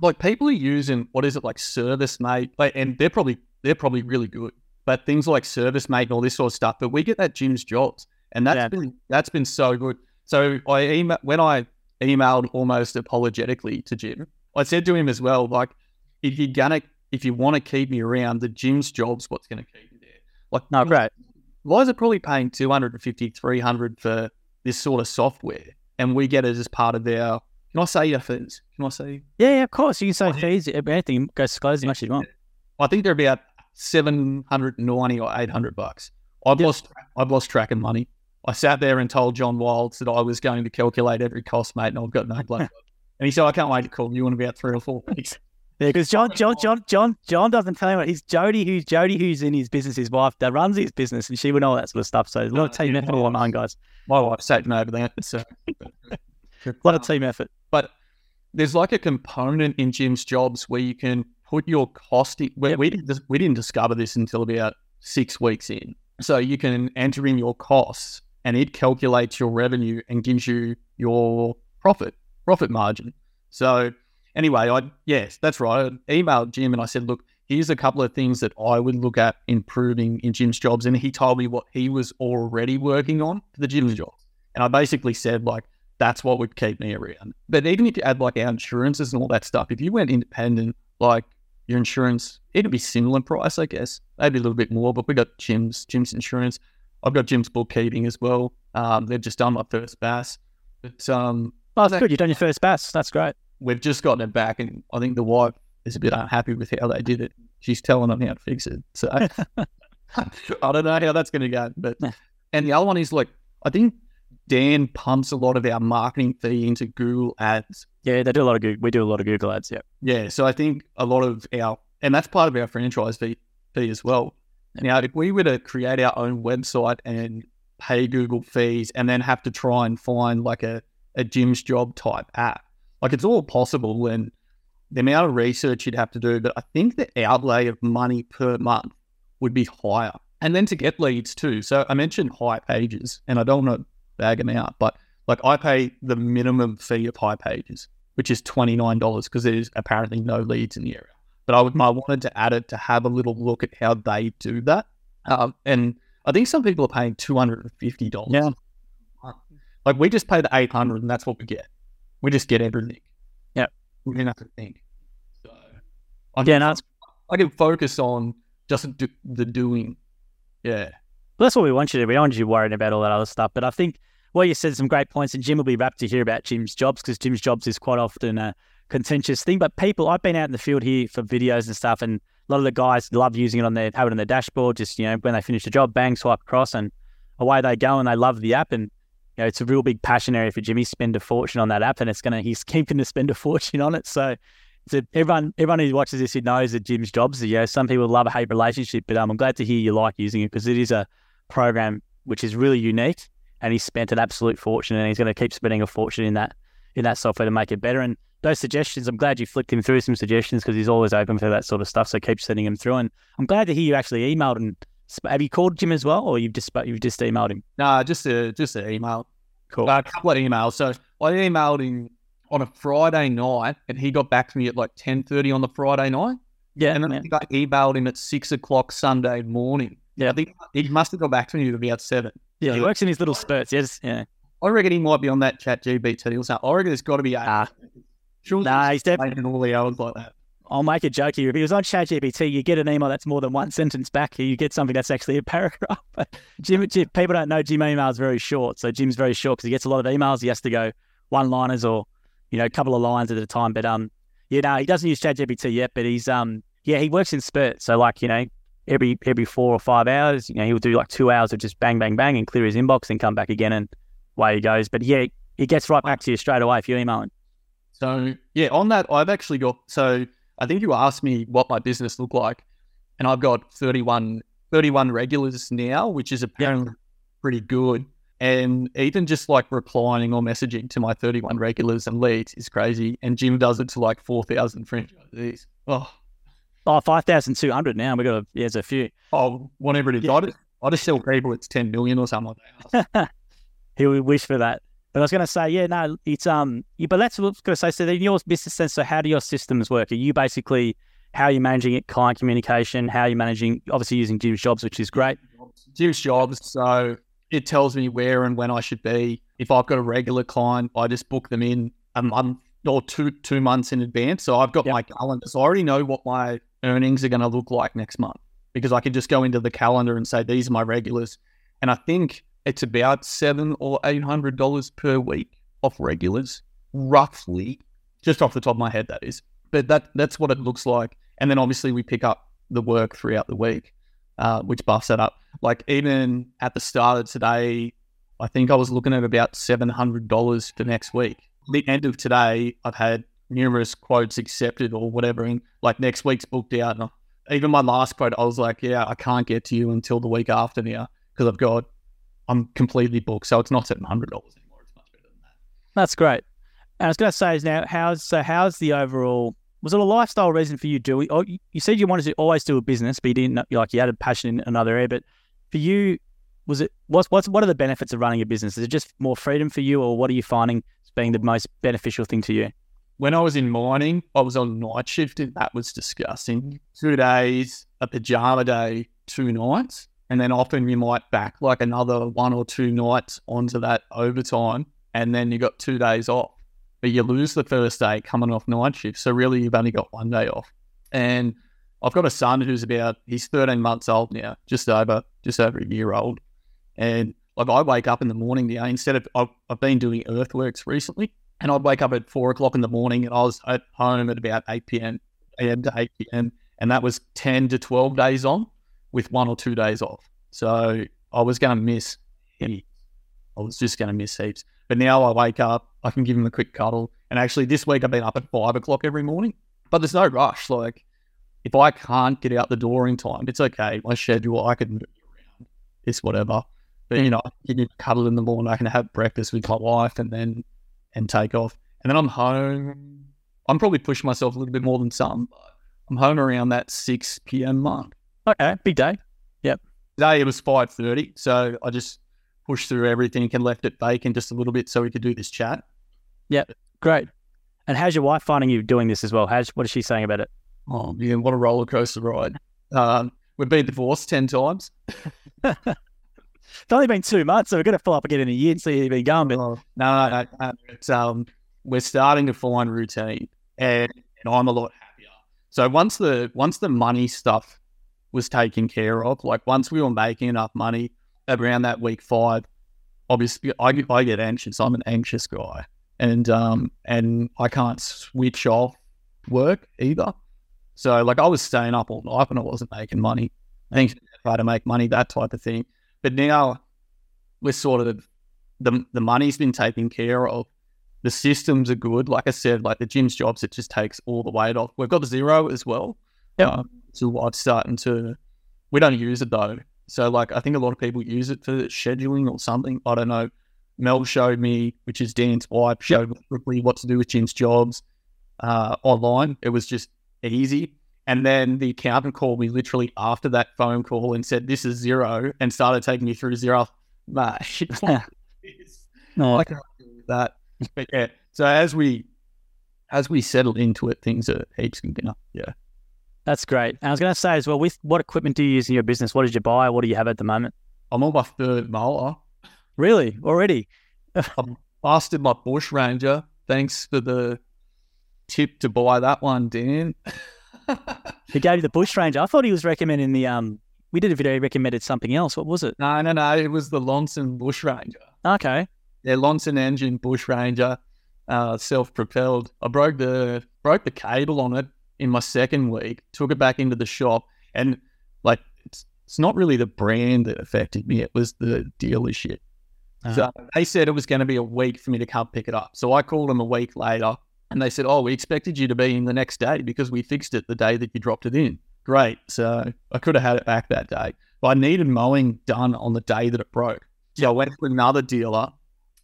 like people are using what is it like service mate, like, and they're probably they're probably really good. But things like ServiceM8 and all this sort of stuff, but we get that Jim's jobs, and that's Yeah. been that's been so good. So I email when I emailed almost apologetically to Jim, I said to him as well, like if you're gonna if you want to keep me around, the Jim's job's what's gonna keep me. Like no, great. guys are probably paying 250 300 for this sort of software and we get it as part of our can i say your fees can i say Yeah, yeah, of course. You can say yeah. fees, anything, go disclose as much as you want. i think they're about 790 or 800 bucks i've Yep. lost i've lost track of money i sat there and told john wilds that i was going to calculate every cost mate and i've got no blood and he said i can't wait to call you in about three or four weeks because John, John, John, John, John doesn't tell what he's Jody, who's Jody, who's in his business, his wife that runs his business, and she would know all that sort of stuff. So a lot of team effort on mine, guys. my wife sat me over that so A lot of um, team effort. but there's like a component in Jim's jobs where you can put your cost in. We, Yep. we, didn't, we didn't discover this until about six weeks in. So you can enter in your costs and it calculates your revenue and gives you your profit, profit margin. So anyway, I, yes, that's right. I emailed Jim and I said, look, here's a couple of things that I would look at improving in Jim's jobs. And he told me what he was already working on for the Jim's jobs. And I basically said, like, that's what would keep me around. But even if you add like our insurances and all that stuff, if you went independent, like your insurance, it'd be similar price, I guess. Maybe a little bit more, but we got Jim's Jim's insurance. I've got Jim's bookkeeping as well. Um, they've just done my first BAS. But um, that's good. You've done your first BAS. That's great. We've just gotten it back, and I think the wife is a bit unhappy with how they did it. She's telling them how to fix it. So I don't know how that's going to go. But and the other one is like I think Dan pumps a lot of our marketing fee into Google Ads. Yeah, they do a lot of Google. We do a lot of Google ads. Yeah. Yeah, so I think a lot of our and that's part of our franchise fee, fee as well. Now, if we were to create our own website and pay Google fees and then have to try and find like a, a Jim's job type app, like it's all possible and the amount of research you'd have to do, but I think the outlay of money per month would be higher. And then to get leads too. So I mentioned Hipages and I don't want to bag them out, but like I pay the minimum fee of Hipages, which is $29 because there's apparently no leads in the area. But I, would, I wanted to add it to have a little look at how they do that. Um, and I think some people are paying $250. Yeah. Like we just pay the 800 and that's what we get. We just get everything. Yeah, We don't have to think. So I can, I can focus on just do, the doing. Yeah. Well, that's what we want you to do. We don't want you worrying about all that other stuff. But I think well, you said some great points, and Jim will be rapt to hear about Jim's jobs because Jim's jobs is quite often a contentious thing. But people, I've been out in the field here for videos and stuff, and a lot of the guys love using it on their have it on their dashboard. Just you know, when they finish the job, bang, swipe across, and away they go, and they love the app. And you know, it's a real big passion area for Jimmy. Spend a fortune on that app, and it's gonna he's keeping to spend a fortune on it. So. Everyone, everyone who watches this, who knows that Jim's jobs, you know, some people love a hate relationship, but um, I'm glad to hear you like using it because it is a program which is really unique and he spent an absolute fortune and he's going to keep spending a fortune in that in that software to make it better and those suggestions i'm glad you flicked him through some suggestions because he's always open for that sort of stuff so keep sending him through and i'm glad to hear you actually emailed and have you called jim as well or you've just you've just emailed him Nah, just a just an email. cool A couple of emails. So I emailed him on a Friday night, and he got back to me at like ten thirty on the Friday night, yeah and then I think I emailed him at six o'clock Sunday morning. Yeah. I think he must have got back to me at about seven. yeah he works in his little spurts yes yeah I reckon he might be on that ChatGPT or something. I reckon it's got to be eight. Ah. Sure, nah he's definitely all the hours like that. I'll make a joke here. If he was on ChatGPT, you get an email that's more than one sentence back. You get something that's actually a paragraph. But Jim, Jim people don't know Jim email is very short. So Jim's very short because he gets a lot of emails. He has to go one liners or you know a couple of lines at a time. But um, you know he doesn't use ChatGPT yet. But he's um, yeah, he works in spurts. So like you know every every four or five hours, you know he'll do like two hours of just bang bang bang and clear his inbox and come back again and away he goes. But yeah, he gets right back to you straight away if you email him. So yeah, on that I've actually got. So I think you asked me what my business looked like, and I've got 31, 31 regulars now, which is apparently pretty good. And even just like replying or messaging to my 31 regulars and leads is crazy. And Jim does it to like 4,000 franchisees. Oh, Oh, 5,200 now. we got a, yeah, there's a few. oh whatever it is. I, just, I just tell people it's 10 million or something like that. He would wish for that. But I was going to say, yeah, no, it's um, yeah, but that's what I was going to say. So, in your business sense, so how do your systems work? Are you basically how are you managing it, client communication? How are you managing? Obviously, using Jim's jobs, which is great. Jim's jobs. So it tells me where and when I should be. If I've got a regular client, I just book them in a month or two two months in advance. So I've got Yep. my calendar. So I already know what my earnings are going to look like next month because I can just go into the calendar and say these are my regulars. And I think it's about seven or eight hundred dollars per week off regulars, roughly, just off the top of my head. That is, but that that's what it looks like. And then obviously we pick up the work throughout the week, uh, which buffs that up. Like even at the start of today, I think I was looking at about seven hundred dollars for next week. The end of today, I've had numerous quotes accepted or whatever, and like next week's booked out. And even my last quote, I was like, "Yeah, I can't get to you until the week after now because I've got, I'm completely booked." So it's not seven hundred dollars anymore. It's much better than that. That's great. And I was going to say is now, how's so how's the overall? Was it a lifestyle reason for you doing? Oh, you you said you wanted to always do a business, but you didn't like you had a passion in another area. But for you, was it what's what's what are the benefits of running a business? Is it just more freedom for you, or what are you finding as being the most beneficial thing to you? when I was in mining, I was on night shift and that was disgusting. Two days, a pajama day, two nights. And then often you might back like another one or two nights onto that overtime. And then you got two days off. But you lose the first day coming off night shift. So really you've only got one day off. And I've got a son who's about he's 13 months old now, just over just over a year old. And like I wake up in the morning, yeah, instead of I've, I've been doing earthworks recently and I'd wake up at four o'clock in the morning and I was at home at about 8 p.m. a.m. to 8 p.m. And that was 10 to 12 days on with one or two days off. So I was going to miss heaps. I was just going to miss heaps. But now I wake up, I can give him a quick cuddle. And actually, this week I've been up at five o'clock every morning, but there's no rush. Like, if I can't get out the door in time, it's okay. My schedule, I can move around. It's whatever. But, you know, give him a cuddle in the morning. I can have breakfast with my wife and then and take off. And then I'm home. I'm probably pushing myself a little bit more than some, but I'm home around that 6 p.m. mark. Okay, big day. Yep. Today it was 5.30, so I just pushed through everything and left it vacant just a little bit so we could do this chat. Yep, great. And how's your wife finding you doing this as well? How's what is she saying about it? Oh, man, what a roller coaster ride. Um, we've been divorced 10 times. It's only been two months, so we're going to follow up again in a year and see how you've been going. But No, no, no, no. It's, um, we're starting to find routine and, and I'm a lot happier. So once the once the money stuff was taken care of, like once we were making enough money around that week five, obviously I get, I get anxious. I'm an anxious guy, and um and I can't switch off work either. So like I was staying up all night when I wasn't making money. I think try to make money that type of thing. But now we're sort of the the money's been taken care of. The systems are good. Like I said, like the Jim's jobs, it just takes all the weight off. We've got Xero as well. Yep. Um, so I'm starting to. We don't use it though. So like I think a lot of people use it for scheduling or something. I don't know. Mel showed me, which is Dan's wife, showed me quickly what to do with Jim's jobs uh, online. It was just easy. And then the accountant called me literally after that phone call and said, "This is Xero," and started taking me through Xero. Mate, no, I can't deal with that. But yeah, so as we as we settle into it, things are heaps better. Yeah. That's great. And I was going to say as well, with what equipment do you use in your business? What did you buy? What do you have at the moment? I'm on my third mower. Really, already? I'm busted my bush ranger. Thanks for the tip to buy that one, Dan. He gave you the bush ranger. I thought he was recommending the um. We did a video. He recommended something else. What was it? no, no, no. It was the Loncin Bush Ranger. Okay. Yeah, Loncin engine Bush Ranger, uh, self-propelled. I broke the broke the cable on it in my second week. Took it back into the shop, and like it's it's not really the brand that affected me. It was the dealership. So they said it was going to be a week for me to come pick it up. So I called them a week later, and they said, "Oh, we expected you to be in the next day because we fixed it the day that you dropped it in." Great. So I could have had it back that day, but I needed mowing done on the day that it broke. So I went to another dealer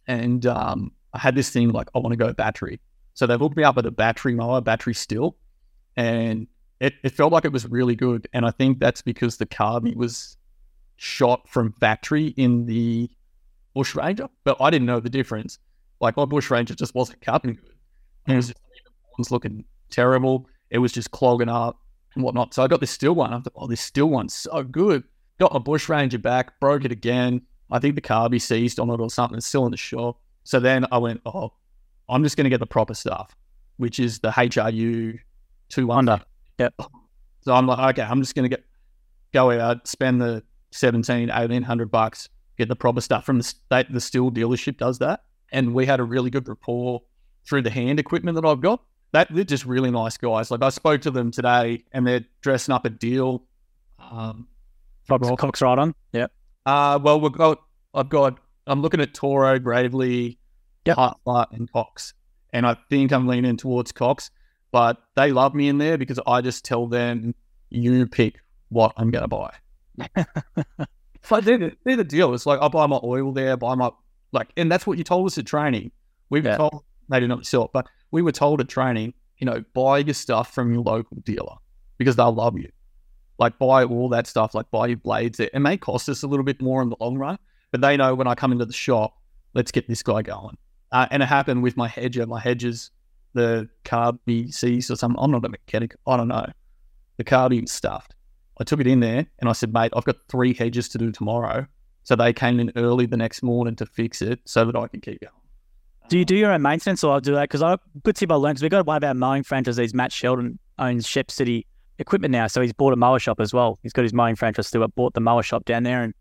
and um, I had this thing like, I want to go battery. So they hooked me up with a battery mower, battery Stihl, and it, it felt like it was really good. And I think that's because the Carby was shot from factory in the Bush Ranger, but I didn't know the difference. Like my Bush Ranger just wasn't cutting good. It was hmm. just it was looking terrible. It was just clogging up and whatnot. So I got this Stihl one. I thought, oh, this Stihl one's so good. Got my Bush Ranger back, broke it again. I think the Carby seized on it or something. It's still in the shop. So then I went, oh, I'm just going to get the proper stuff, which is the HRU two Honda. Yep. So I'm like, okay, I'm just going to get go out, spend the 17, 1800 bucks, get the proper stuff from the state. The Stihl dealership does that, and we had a really good rapport through the hand equipment that I've got. That they're just really nice guys. Like I spoke to them today, and they're dressing up a deal. Um, Cox, Cox right on. Yep. Uh, well, we've got. I've got. I'm looking at Toro, Gravely, Yep. Hartfart, and Cox, and I think I'm leaning towards Cox. But they love me in there because I just tell them, "You pick what I'm going to buy." so they're the, they're the deal. It's like I buy my oil there, buy my like, and that's what you told us at training. We were Yeah. told they did not sell it, but we were told at training, you know, buy your stuff from your local dealer because they'll love you. Like buy all that stuff, like buy your blades there. It may cost us a little bit more in the long run, but they know when I come into the shop, let's get this guy going. Uh, and it happened with my hedger. My hedges, the Carby C's or something. I'm not a mechanic. I don't know. The Carby was stuffed. I took it in there and I said, mate, I've got three hedges to do tomorrow. So they came in early the next morning to fix it so that I can keep going. Do you do your own maintenance or I'll do that? Because I good tip I learned because we got one of our mowing franchisees, Matt Sheldon, owns Shep City equipment now. So he's bought a mower shop as well. He's got his mowing franchise still, but bought the mower shop down there. And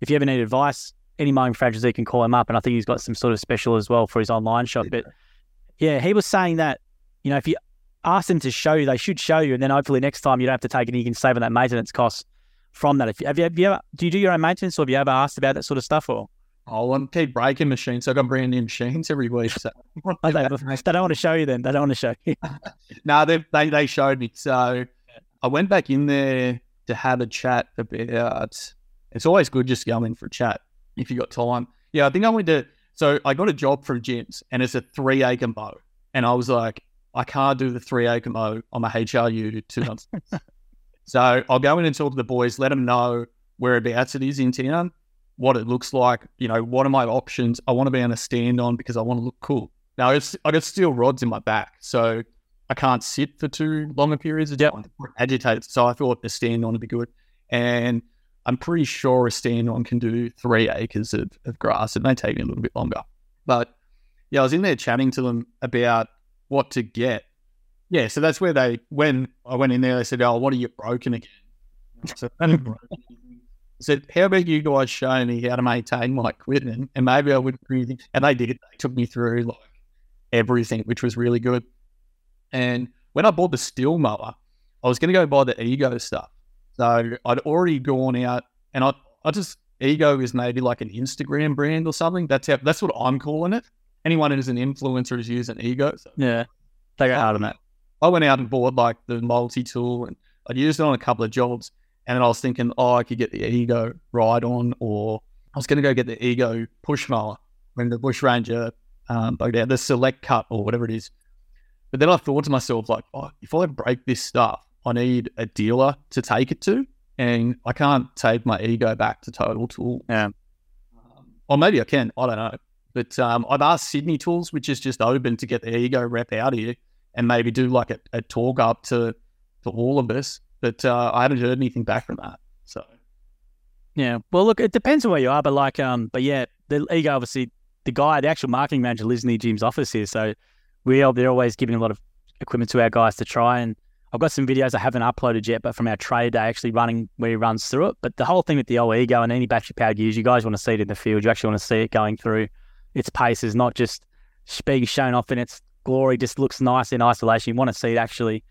if you ever need advice, any mowing franchisee can call him up. And I think he's got some sort of special as well for his online shop. But yeah, he was saying that, you know, if you ask them to show you, they should show you. And then hopefully next time you don't have to take it, you can save on that maintenance cost from that. If you, have, you, have you ever, do you do your own maintenance or have you ever asked about that sort of stuff or? I want to keep breaking machines. So I got brand new machines every week. So They, they don't want to show you then. They don't want to show you. no, they, they they showed me. So I went back in there to have a chat about. It's always good just going for a chat if you got time. Yeah, I think I went to. So I got a job from Jim's, and it's a three acre mow, and I was like, I can't do the three acre mow on my HRU two months. so I'll go in and talk to the boys, let them know whereabouts it is in town, what it looks like. You know, what are my options? I want to be on a stand on because I want to look cool. Now it's I got steel rods in my back, so I can't sit for too longer periods of time. Agitated. So I thought a stand on would be good. And I'm pretty sure a stand on can do three acres of, of grass. It may take me a little bit longer. But yeah, I was in there chatting to them about what to get. Yeah, so that's where they when I went in there, they said, Oh, what are you broken again? So said, How about you guys show me how to maintain my equipment? And maybe I would do. And they did. They took me through like everything, which was really good. And when I bought the Stihl mower, I was going to go buy the Ego stuff. So I'd already gone out and I, I just, Ego is maybe like an Instagram brand or something. That's how, that's what I'm calling it. Anyone who's an influencer is using Ego. So Yeah. They go hard on that. I went out and bought like the multi tool and I'd used it on a couple of jobs. And then I was thinking, oh, I could get the Ego ride on, or I was going to go get the Ego push mower when the Bush Ranger um, bugged out, the select cut or whatever it is. But then I thought to myself, like, oh, if I break this stuff, I need a dealer to take it to. And I can't take my Ego back to Total Tool. Um, or maybe I can. I don't know. But um, I've asked Sydney Tools, which is just open to get the Ego rep out here and maybe do like a, a talk up to to all of us. But uh, I haven't heard anything back from that. So Yeah. Well, look, it depends on where you are, but like, um, but yeah, the ego obviously the guy, the actual marketing manager lives near Jim's office here, so we are they're always giving a lot of equipment to our guys to try. And I've got some videos I haven't uploaded yet, but from our trade day actually running where he runs through it. But the whole thing with the old ego and any battery powered gears, you guys want to see it in the field. You actually want to see it going through its paces, not just being shown off in its glory. Just looks nice in isolation. You want to see it actually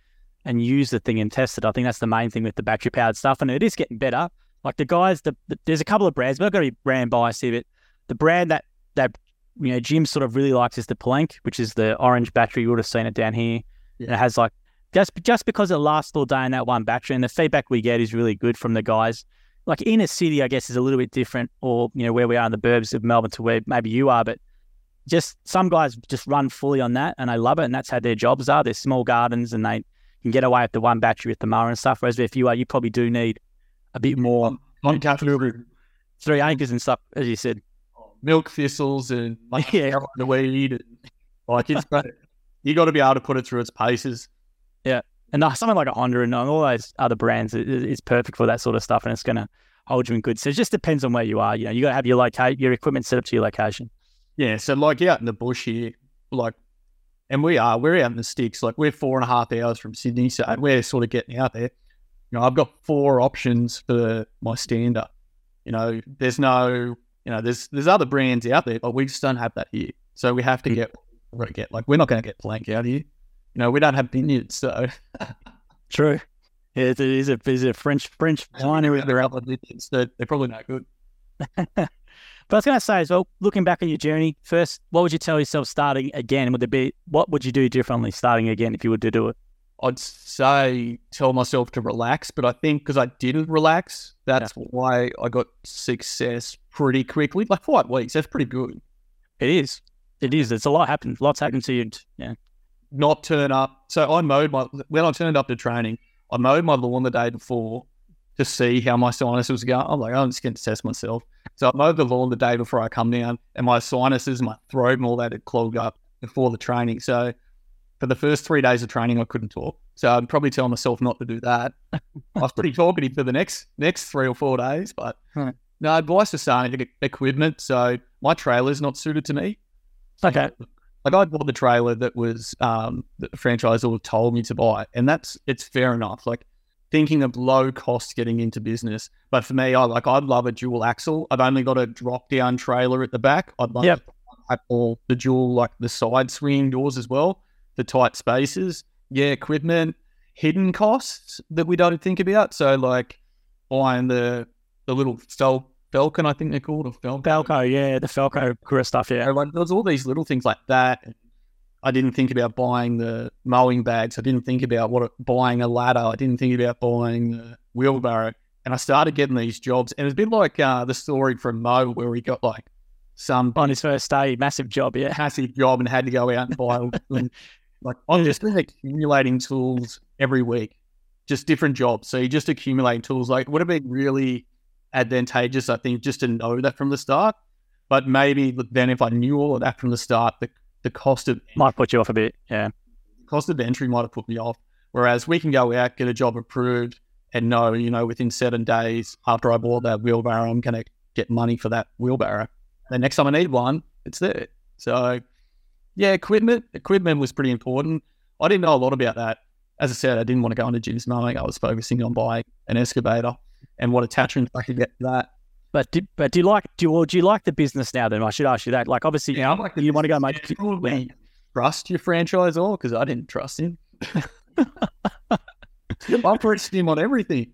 and use the thing and test it. I think that's the main thing with the battery powered stuff, and it is getting better. Like the guys, the, the there's a couple of brands, but I've got to be brand biased here. But the brand that that you know Jim sort of really likes is the Plank, which is the orange battery. You would have seen it down here. Yeah. And it has like just just because it lasts all day in that one battery, and the feedback we get is really good from the guys like inner city, I guess, is a little bit different, or you know where we are in the burbs of Melbourne to where maybe you are, but just some guys just run fully on that and they love it, and that's how their jobs are. They're small gardens and they can get away with the one battery with the mower and stuff. Whereas if you are, you probably do need a bit more on capital three acres and stuff, as you said. Oh, milk thistles and like Yeah. the weed. And, like it's you got to be able to put it through its paces. And uh, something like a Honda and all those other brands is, is perfect for that sort of stuff, and it's going to hold you in good. So it just depends on where you are. You know, you got to have your locate your equipment set up to your location. Yeah, so like out in the bush here, like, and we are, we're out in the sticks. Like we're four and a half hours from Sydney, so we're sort of getting out there. You know, I've got four options for my stand-up. You know, there's no, you know, there's there's other brands out there, but we just don't have that here. So we have to Mm. get, get like we're not going to get plank out here. You know, we don't have vineyards, so True. Yeah, it is a, it's a French French winery. They're out of vineyards, they're, they're probably not good. But I was going to say as well, looking back on your journey, first, what would you tell yourself starting again? Would there be what would you do differently starting again if you were to do it? I'd say tell myself to relax, but I think because I didn't relax, that's why I got success pretty quickly. Like five weeks, that's pretty good. It is. It is. It's a lot happened. Lots happened to you. Yeah. Not turn up. So I mowed my when I turned up to training, I mowed my lawn the day before to see how my sinus was going. I'm like, I'm just going to test myself. So I mowed the lawn the day before I come down, and my sinuses, my throat, and all that had clogged up before the training. So for the first three days of training, I couldn't talk. So I'd probably tell myself not to do that. I was pretty talkative for the next next three or four days, but Hmm. no advice for starting equipment. So my trailer's not suited to me. Okay. Like I bought the trailer that was um, that the franchisor told me to buy, and that's it's fair enough. Like thinking of low cost getting into business, but for me, I like I'd love a dual axle. I've only got a drop down trailer at the back. I'd love Yep. all the dual like the side swinging doors as well, the tight spaces. Yeah, equipment, hidden costs that we don't think about. So like buying the the little Fel- Falcon, I think they're called, or Falcon. Falco, yeah, the Falco Kura stuff, yeah. Like there was all these little things like that. I didn't think about buying the mowing bags. I didn't think about what buying a ladder. I didn't think about buying the wheelbarrow. And I started getting these jobs, and it's a bit like uh, the story from Mo, where he got like some On his first day, massive job, yeah. passive job and had to go out and buy. them. like I'm just accumulating tools every week, just different jobs. So you just accumulate tools. Like would have been really advantageous, I think, just to know that from the start. But maybe then if I knew all of that from the start, the the cost of Might put you off a bit, yeah. cost of entry might have put me off. Whereas we can go out, get a job approved, and know, you know, within seven days after I bought that wheelbarrow, I'm going to get money for that wheelbarrow. The next time I need one, it's there. So, yeah, equipment. Equipment was pretty important. I didn't know a lot about that. As I said, I didn't want to go into Jim's mowing. I was focusing on buying an excavator and what attachments I could get to that. But do, but do you like do you, or do you like the business now? Then I should ask you that. Like obviously, Yeah, I'm like you want to go make. Probably trust your franchisor because I didn't trust him. I trusted him on everything.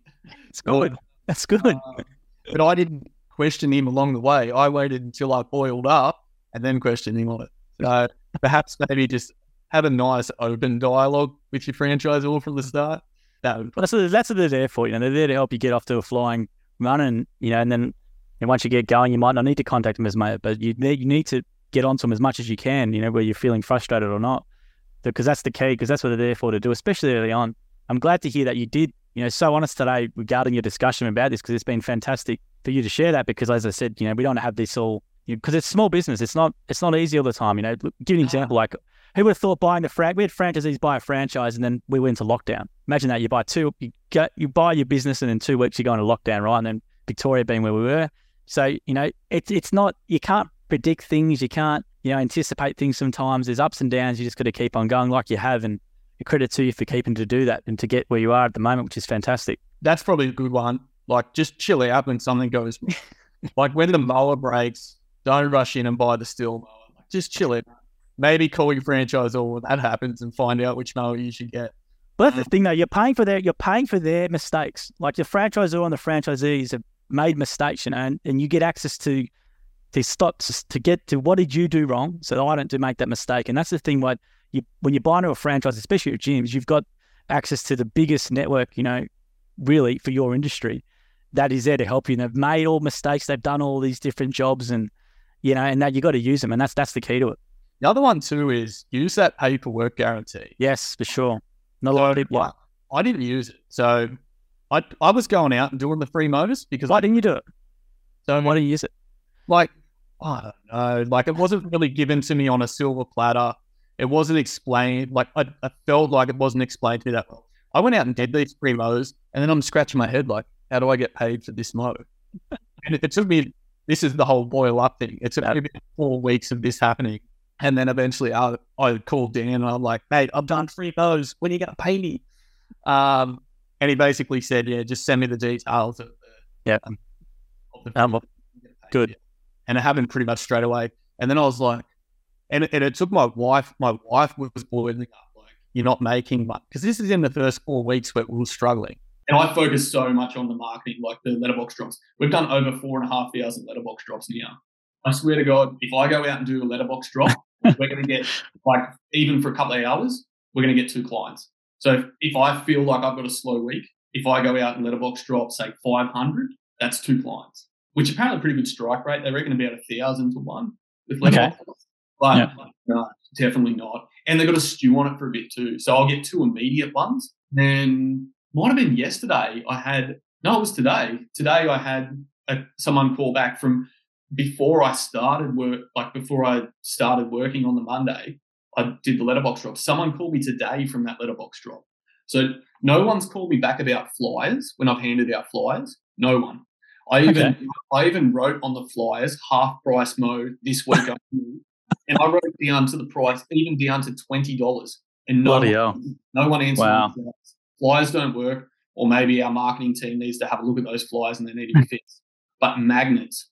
It's good. That's good. Uh, but I didn't question him along the way. I waited until I boiled up and then questioned him on it. So perhaps maybe just have a nice open dialogue with your franchisor from the start. That that's what, that's what they're there for. You know, they're there to help you get off to a flying run, and you know, and then and once you get going, you might not need to contact them as much, but you need you need to get onto them as much as you can. You know, where you're feeling frustrated or not, because that's the key. Because that's what they're there for to do, especially early on. I'm glad to hear that you did. You know, so honest today regarding your discussion about this because it's been fantastic for you to share that. Because as I said, you know, we don't have this all because it's small business. It's not it's not easy all the time. You know, give an example like who would have thought buying the fran? We had franchisees buy a franchise, and then we went into lockdown. Imagine that you buy two, you get you buy your business, and in two weeks you go into lockdown, right? And then Victoria being where we were, so you know it's it's not you can't predict things, you can't you know anticipate things. Sometimes there's ups and downs. You just got to keep on going like you have, and credit to you for keeping to do that and to get where you are at the moment, which is fantastic. that's probably a good one. Like just chill out when something goes like when the mower breaks, don't rush in and buy the Stihl mower. Like, just chill it. Maybe call your franchisor when that happens and find out which mower you should get. But that's the thing, though. You're paying for their you're paying for their mistakes. Like the franchisor and the franchisees have made mistakes, you know, and, and you get access to to stop to get to what did you do wrong, so I don't do make that mistake. And that's the thing. What you when you buy into a franchise, especially at Jim's, you've got access to the biggest network, you know, really for your industry. that is there to help you. And they've made all mistakes. They've done all these different jobs, and you know, and that you got to use them, and that's that's the key to it. The other one too is use that paperwork guarantee. Yes, for sure. Not a lot of people. I, didn't use it, so I I was going out and doing the free motors because Why I didn't you do it? so Why do you use it? like I don't know, like it wasn't really given to me on a silver platter. It wasn't explained. Like I, I felt like it wasn't explained to me that well. I went out and did these free mows, and then I'm scratching my head like, how do I get paid for this mow? and it, it took me. This is the whole boil up thing. It took me four weeks of this happening, and then eventually I I called Dan and I'm like, mate, I've done free mows. When are you gonna pay me? Um, and he basically said, yeah, just send me the details of the Yeah. um, of the Um, good. and it happened pretty much straight away. And then I was like, and it, and it took my wife. My wife was boiling up, like you're not making much because this is in the first four weeks where we were struggling. And I focus so much on the marketing, like the letterbox drops. We've done over four and a half thousand letterbox drops now. I swear to God, if I go out and do a letterbox drop, we're going to get like even for a couple of hours, we're going to get two clients. So if, if I feel like I've got a slow week, if I go out and letterbox drop say 500, that's two clients, which apparently a pretty good strike rate. They reckon about a thousand to one with Okay. letterbox. drops. But Yeah. no, definitely not. And they've got to stew on it for a bit too. So I'll get two immediate ones. Then might have been yesterday. I had no, it was today. Today I had a, someone call back from before I started work, like before I started working on the Monday. I did the letterbox drop. Someone called me today from that letterbox drop. So no one's called me back about flyers when I've handed out flyers. No one. I even Okay. I even wrote on the flyers half price mode this week, and I wrote down to the price, even down to twenty dollars, and no Bloody one, hell. no one answered. Wow. flyers. Don't work, or maybe our marketing team needs to have a look at those flyers and they need to be fixed. But magnets,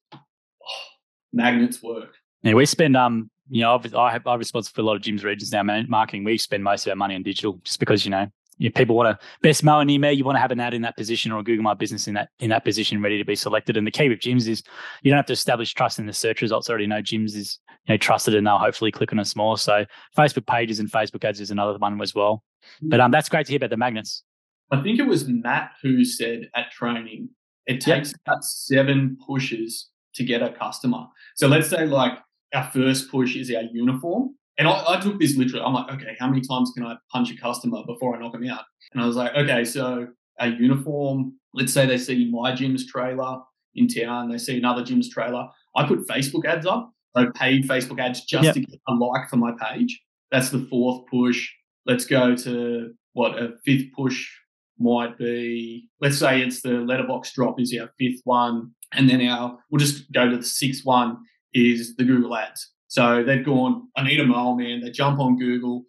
magnets work. Yeah, we spend um, you know, I've, I have I'm responsible for a lot of Jim's regions now. Marketing, we spend most of our money on digital, just because you know, you people want to best mower near me. You want to have an ad in that position or a Google My Business in that in that position, ready to be selected. And the key with Jim's is you don't have to establish trust in the search results. Already know Jim's is you know trusted, and they'll hopefully click on us more. So Facebook pages and Facebook ads is another one as well. But um, that's great to hear about the magnets. I think it was Matt who said at training, it Yep. takes about seven pushes to get a customer. So let's say like our first push is our uniform. And I, I took this literally. I'm like, okay, how many times can I punch a customer before I knock them out? And I was like, okay, so our uniform, let's say they see my Jim's trailer in town, they see another Jim's trailer. I put Facebook ads up, so paid Facebook ads just Yep. to get a like for my page. That's the fourth push. Let's go to what a fifth push might be. Let's say it's the letterbox drop is our fifth one, and then our we'll just go to the sixth one is the Google ads. So they've gone, I need a mole man. They jump on Google.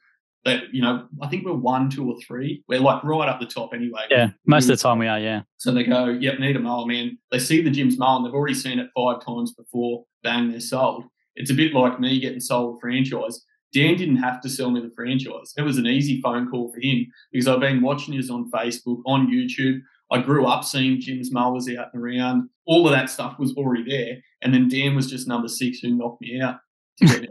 That you know, I think we're one, two, or three. We're like right up the top anyway. Yeah, most of the time we are. Yeah, So they go, yep, need a mower man. They see the Jim's mower and they've already seen it five times before, bang, they're sold. It's a bit like me getting sold a franchise. Dan didn't have to sell me the franchise. It was an easy phone call for him because I've been watching his on Facebook, on YouTube. I grew up seeing Jim's mowers out and around. All of that stuff was already there. And then Dan was just number six who knocked me out. to get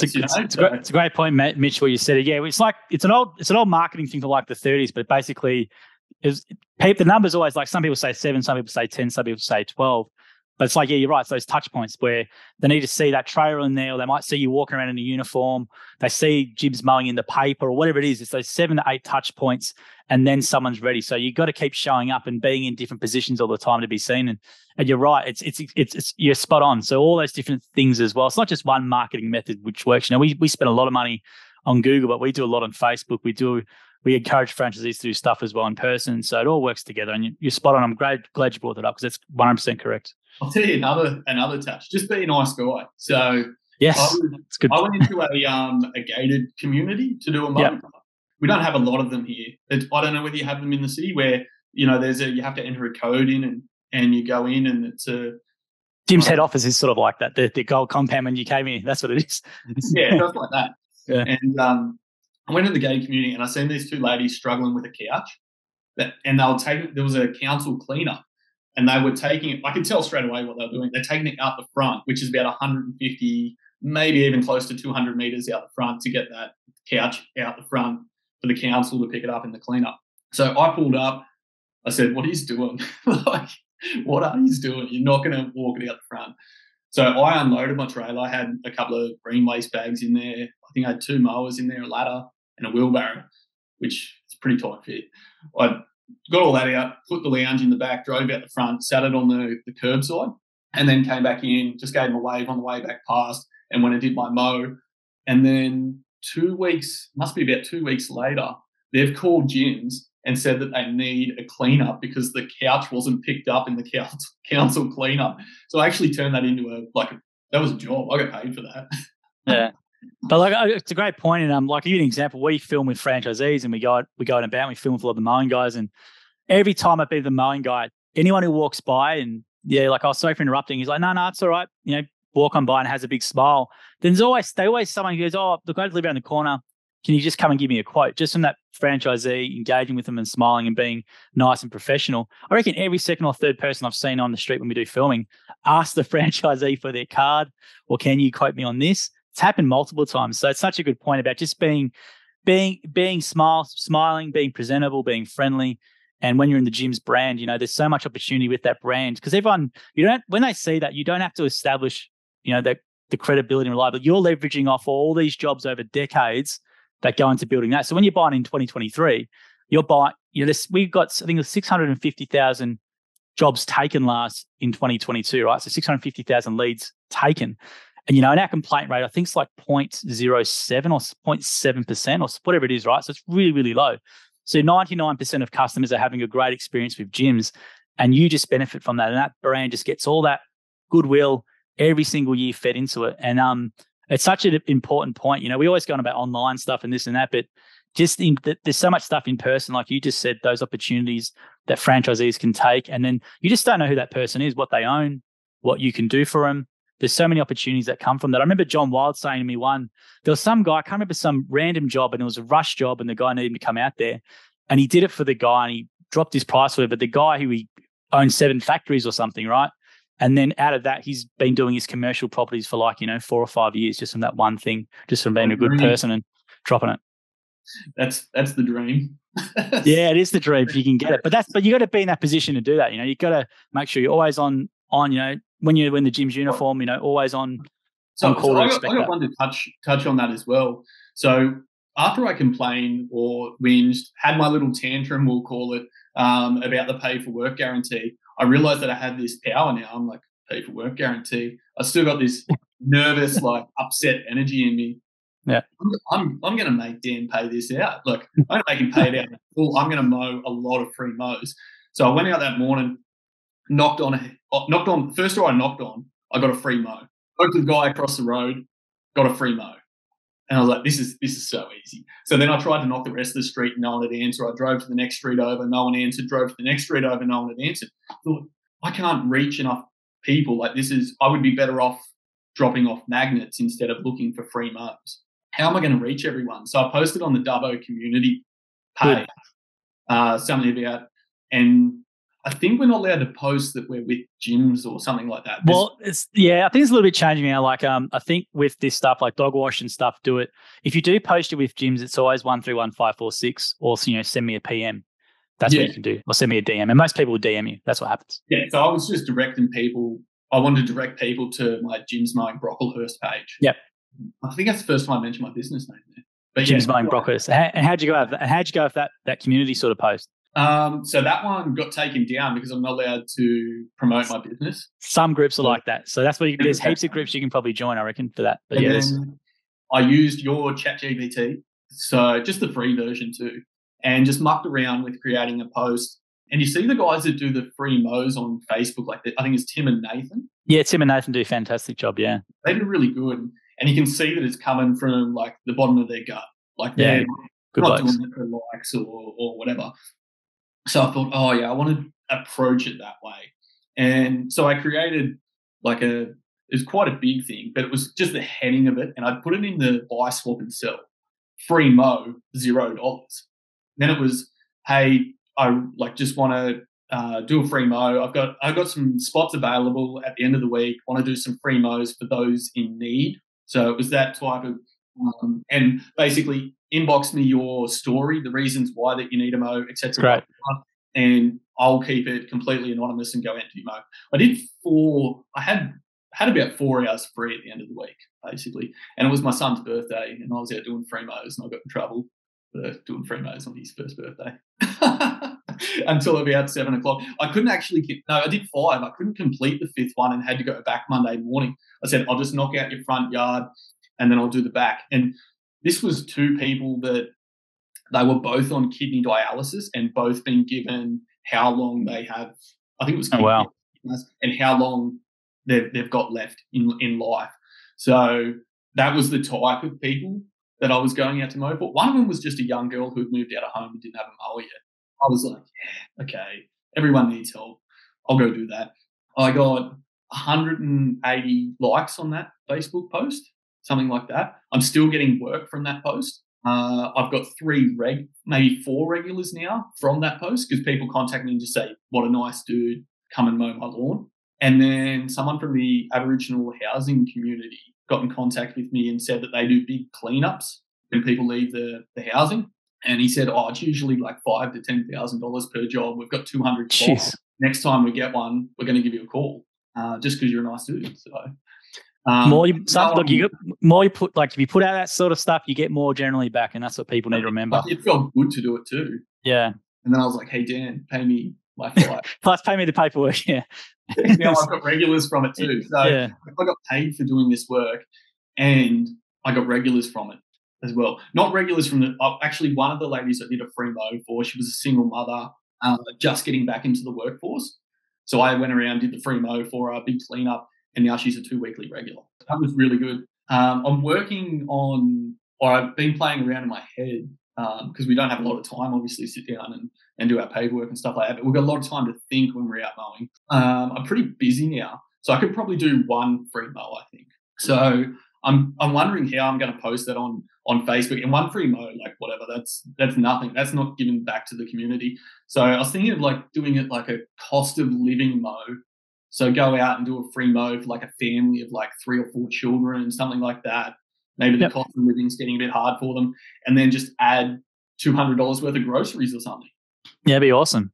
it's a, it's, it's a great, it's a great point, Matt, Mitch, where you said it. Yeah, it's like it's an old it's an old marketing thing for like the 30s, but basically, is the numbers always like some people say seven, some people say ten, some people say twelve. But it's like, yeah, you're right. It's those touch points where they need to see that trailer in there, or they might see you walking around in a uniform. They see Jim's mowing in the paper or whatever it is. It's those seven to eight touch points, and then someone's ready. So you've got to keep showing up and being in different positions all the time to be seen. And and you're right. It's it's it's, it's you're spot on. So all those different things as well. It's not just one marketing method which works. You know, we we spend a lot of money on Google, but we do a lot on Facebook. We do we encourage franchisees to do stuff as well in person. So it all works together. And you, you're spot on. I'm glad glad you brought that up because it's 100 percent correct. I'll tell you another another touch. Just be a nice guy. So I Yes, was it's good. I went into a um a gated community to do a mow Yep. We don't have a lot of them here. It's, I don't know whether you have them in the city where you know there's a you have to enter a code in and and you go in and it's a Jim's head office is sort of like that. The, the gold compound when you came in. That's what it is. yeah stuff like that. Yeah. And um, I went in the gated community and I seen these two ladies struggling with a couch, that and they were taking there was a council cleanup. And they were taking it. I could tell straight away what they were doing. They're taking it out the front, which is about 150, maybe even close to 200 meters out the front to get that couch out the front for the council to pick it up in the cleanup. So I pulled up. I said, "What are you doing?" like, what are you doing? You're not going to walk it out the front. So I unloaded my trailer. I had a couple of green waste bags in there. I think I had two mowers in there, a ladder, and a wheelbarrow, which is pretty tight fit. I got all that out, put the lounge in the back, drove out the front, sat it on the, the curbside, and then came back in, just gave him a wave on the way back past. And when I did my mow, and then two weeks, must be about two weeks later, they've called Jim's and said that they need a cleanup because the couch wasn't picked up in the council cleanup. So I actually turned that into a like that was a job. I got paid for that. yeah. But like it's a great point, and um, like give you an example. We film with franchisees, and we go we go about, and we film with a lot of the mowing guys, and every time I've been the mowing guy, anyone who walks by and yeah, like I oh, was sorry for interrupting. He's like, no, no, it's all right. You know, walk on by and has a big smile. Then there's always they always someone who goes, oh, look, I live around the corner. Can you just come and give me a quote? Just from that franchisee engaging with them and smiling and being nice and professional. I reckon every second or third person I've seen on the street when we do filming ask the franchisee for their card or can you quote me on this? It's happened multiple times. So it's such a good point about just being being being smile, smiling, being presentable, being friendly. And when you're in the Jim's brand, you know, there's so much opportunity with that brand because everyone, you don't, when they see that, you don't have to establish, you know, the, the credibility and reliability. You're leveraging off all these jobs over decades that go into building that. So when you're buying in 2023, you're buying, you know, this, we've got, I think, 650,000 jobs taken last in 2022, right? So 650,000 leads taken. And, you know, and our complaint rate, I think it's like 0.07 or 0.7% or whatever it is, right? So it's really, really low. So 99% of customers are having a great experience with Jim's and you just benefit from that. And that brand just gets all that goodwill every single year fed into it. And um, it's such an important point. You know, we always go on about online stuff and this and that, but just in, there's so much stuff in person, like you just said, those opportunities that franchisees can take, and then you just don't know who that person is, what they own, what you can do for them. There's so many opportunities that come from that. I remember John Wild saying to me one, there was some guy, I can't remember some random job, and it was a rush job, and the guy needed him to come out there, and he did it for the guy, and he dropped his price for it, but the guy who he owned seven factories or something, right? And then out of that, he's been doing his commercial properties for like, you know, four or five years just from that one thing, just from being a good person and dropping it. That's that's the dream. yeah, it is the dream if you can get it. But that's but you got to be in that position to do that. You know, you got to make sure you're always on on. You know, when you're in the Jim's uniform, you know, always on. So, on so I, got, I got one to touch touch on that as well. So after I complained or whinged, had my little tantrum, we'll call it, um, about the pay for work guarantee, I realized that I had this power now. I'm like, pay for work guarantee. I still got this nervous, like upset energy in me. Yeah. I'm, I'm, I'm going to make Dan pay this out. Look, I'm going to make him pay it out. I'm going to mow a lot of free mows. So I went out that morning, knocked on, a, knocked on, first door I knocked on, I got a free mow. Spoke to the guy across the road, got a free mow. And I was like, this is this is so easy. So then I tried to knock the rest of the street, no one had answered. I drove to the next street over, no one answered. Drove to the next street over, no one had answered. I thought, I can't reach enough people. Like this is, I would be better off dropping off magnets instead of looking for free mows. How am I going to reach everyone? So I posted on the Dubbo community page uh, something about, and I think we're not allowed to post that we're with Jim's or something like that. Well, it's yeah, I think it's a little bit changing now. Like, um, I think with this stuff like dog wash and stuff, do it. If you do post it with Jim's, it's always one three one five four six, or you know, send me a PM. That's yeah. what you can do, or send me a DM. And most people will DM you. That's what happens. Yeah. So I was just directing people. I wanted to direct people to my Jim's mowing Brocklehurst page. Yep. I think that's the first time I mentioned my business name there. But Jim's yeah, mowing Brocklehurst. And how'd you go? How'd you go with that that community sort of post? Um, so that one got taken down because I'm not allowed to promote my business. Some groups are like that. So that's where you, there's heaps of groups you can probably join, I reckon, for that. But and yeah, I used your ChatGPT, so just the free version too, and just mucked around with creating a post. And you see the guys that do the free mows on Facebook, like I think it's Tim and Nathan. Yeah, Tim and Nathan do a fantastic job. Yeah, they do really good, and you can see that it's coming from like the bottom of their gut, like they're yeah, not blokes. doing it for likes or, or whatever. So I thought, oh yeah, I want to approach it that way. And so I created like a, it was quite a big thing, but it was just the heading of it. And I put it in the buy, swap, and sell. Free mo, zero dollars. Then it was, hey, I like just want to uh, do a free mo. I've got I've got some spots available at the end of the week. Want to do some free mows for those in need. So it was that type of um, and basically inbox me your story, the reasons why that you need a mo, etc. and I'll keep it completely anonymous and go empty mo. I did four. I had had about four hours free at the end of the week, basically, and it was my son's birthday, and I was out doing free mows, and I got in trouble for doing free mows on his first birthday until about seven o'clock. I couldn't actually keep, no, I did five. I couldn't complete the fifth one and had to go back Monday morning. I said, I'll just knock out your front yard and then I'll do the back. And this was two people that they were both on kidney dialysis and both been given how long they have. I think it was oh, wow. and how long they've, they've got left in in life. So that was the type of people that I was going out to mow. But one of them was just a young girl who had moved out of home and didn't have a mower yet. I was like, yeah, okay, everyone needs help. I'll go do that. I got 180 likes on that Facebook post, something like that. I'm still getting work from that post. Uh, I've got three reg, maybe four regulars now from that post because people contact me and just say, "What a nice dude, come and mow my lawn." And then someone from the Aboriginal housing community got in contact with me and said that they do big cleanups when people leave the, the housing. And he said, "Oh, it's usually like five to ten thousand dollars per job. We've got two hundred. Next time we get one, we're going to give you a call, uh, just because you're a nice dude." So um, more look, you more you put like if you put out that sort of stuff, you get more generally back, and that's what people need to remember. It felt good to do it too. Yeah. And then I was like, "Hey Dan, pay me my flight. Plus, pay me the paperwork." Yeah. now I've got regulars from it too. So yeah. I got paid for doing this work, and I got regulars from it as well. Not regulars from the uh, actually one of the ladies I did a free mow for. She was a single mother, uh, just getting back into the workforce. So I went around, did the free mow for her, big cleanup, and now she's a two weekly regular. That was really good. Um, I'm working on, or I've been playing around in my head because um, we don't have a lot of time, obviously, sit down and, and do our paperwork and stuff like that. But we've got a lot of time to think when we're out mowing. Um, I'm pretty busy now, so I could probably do one free mow, I think. So I'm I'm wondering how I'm going to post that on on Facebook and one free mow, like whatever. That's that's nothing. That's not giving back to the community. So I was thinking of like doing it like a cost of living mow so go out and do a free mow for like a family of like three or four children, something like that. Maybe the yep. cost of living is getting a bit hard for them, and then just add two hundred dollars worth of groceries or something. Yeah, be awesome.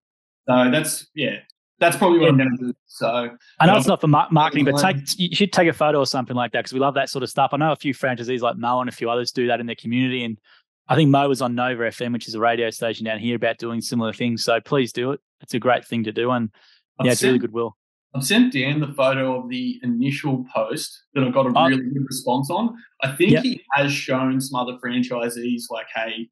So that's yeah, that's probably what yeah. I'm going to do. So I know uh, it's not for marketing, but take you should take a photo or something like that because we love that sort of stuff. I know a few franchisees like Mo and a few others do that in their community, and I think Mo was on Nova FM, which is a radio station down here, about doing similar things. So please do it. It's a great thing to do, and yeah, it's really goodwill. I've sent Dan the photo of the initial post that I got a oh. really good response on. I think yep. he has shown some other franchisees like, hey,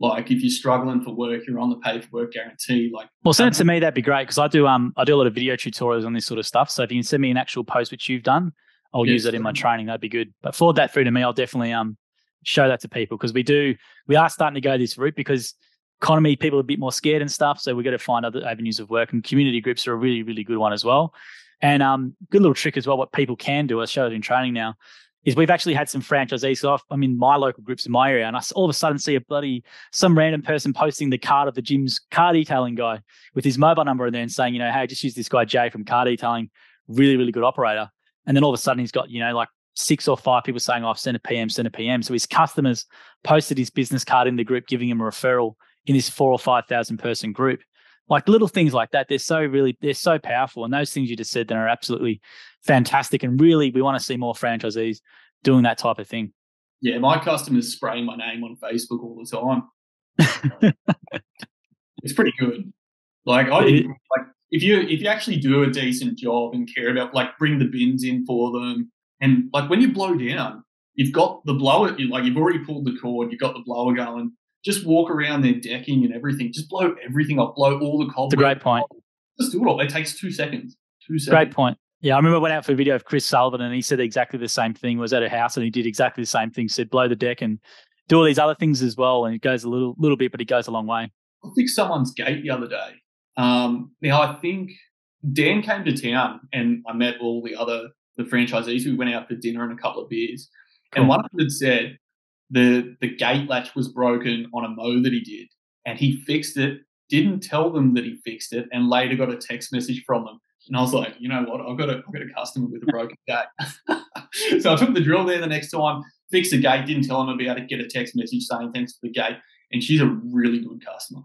like if you're struggling for work, you're on the pay for work guarantee. Like, well, send it to me. That'd be great because I do um I do a lot of video tutorials on this sort of stuff. So if you can send me an actual post which you've done, I'll yes, use it in my training. That'd be good. But forward that through to me. I'll definitely um show that to people because we do we are starting to go this route because economy, people are a bit more scared and stuff. So we've got to find other avenues of work, and community groups are a really, really good one as well. And um, good little trick as well. What people can do, I show it in training now, is we've actually had some franchisees. So I'm in my local groups in my area, and I all of a sudden see a bloody some random person posting the card of the Jim's car detailing guy with his mobile number in there and saying, you know, hey, just use this guy Jay from car detailing, really, really good operator. And then all of a sudden he's got, you know, like six or five people saying, oh, I've sent a PM, sent a PM. So his customers posted his business card in the group, giving him a referral in this four or five thousand person group. Like little things like that, they're so really they're so powerful. And those things you just said then are absolutely fantastic. And really, we want to see more franchisees doing that type of thing. Yeah, my customers spray my name on Facebook all the time. it's pretty good. Like I like if you if you actually do a decent job and care about like bring the bins in for them and like when you blow down, you've got the blower like you've already pulled the cord, you've got the blower going just walk around their decking and everything. Just blow everything up, blow all the cobwebs. It's a great point. Just do it all. It takes two seconds. Two seconds. Great point. Yeah, I remember I went out for a video of Chris Sullivan and he said exactly the same thing. Was at a house and he did exactly the same thing. Said blow the deck and do all these other things as well. And it goes a little little bit, but it goes a long way. I fixed someone's gate the other day. Um, now I think Dan came to town and I met all the other the franchisees. We went out for dinner and a couple of beers. Cool. And one of them had said, the the gate latch was broken on a mow that he did, and he fixed it. Didn't tell them that he fixed it, and later got a text message from them. And I was like, you know what? I've got a, I've got a customer with a broken gate. so I took the drill there the next time, fixed the gate, didn't tell him I'd be able to get a text message saying thanks for the gate. And she's a really good customer.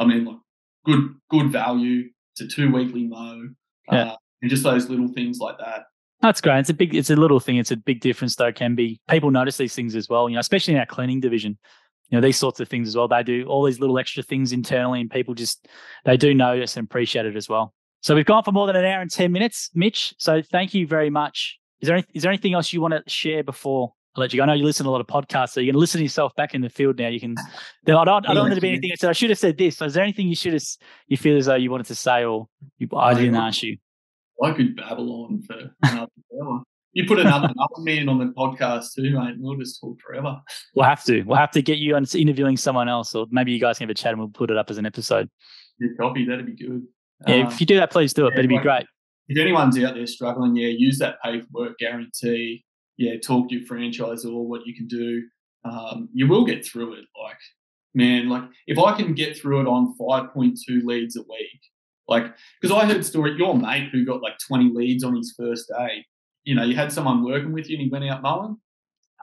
I mean, like, good good value. It's a two weekly mow, Yeah. uh, and just those little things like that. That's great. It's a big, it's a little thing. It's a big difference, though. Can be people notice these things as well. You know, especially in our cleaning division. You know, these sorts of things as well. They do all these little extra things internally, and people just they do notice and appreciate it as well. So we've gone for more than an hour and ten minutes, Mitch. So thank you very much. Is there any, is there anything else you want to share before I let you go? I know you listen to a lot of podcasts, so you're going to listen to yourself back in the field now. You can. I don't. I don't want there to be anything. I said I should have said this. So is there anything you should have you feel as though you wanted to say, or you, I didn't ask you? I could babble on for another. You put another another man on the podcast too, mate. We'll just talk forever. We'll have to. We'll have to get you on interviewing someone else, or maybe you guys can have a chat and we'll put it up as an episode. Good copy. That'd be good. Yeah, Uh, if you do that, please do it. yeah, That'd be great. if anyone's out there struggling, yeah, use that pay for work guarantee. Yeah, talk to your franchisor what you can do. Um, you will get through it. Like, man, like if I can get through it on 5.2 leads a week, like, because I heard story, your mate who got like 20 leads on his first day, you know, you had someone working with you and he went out mowing.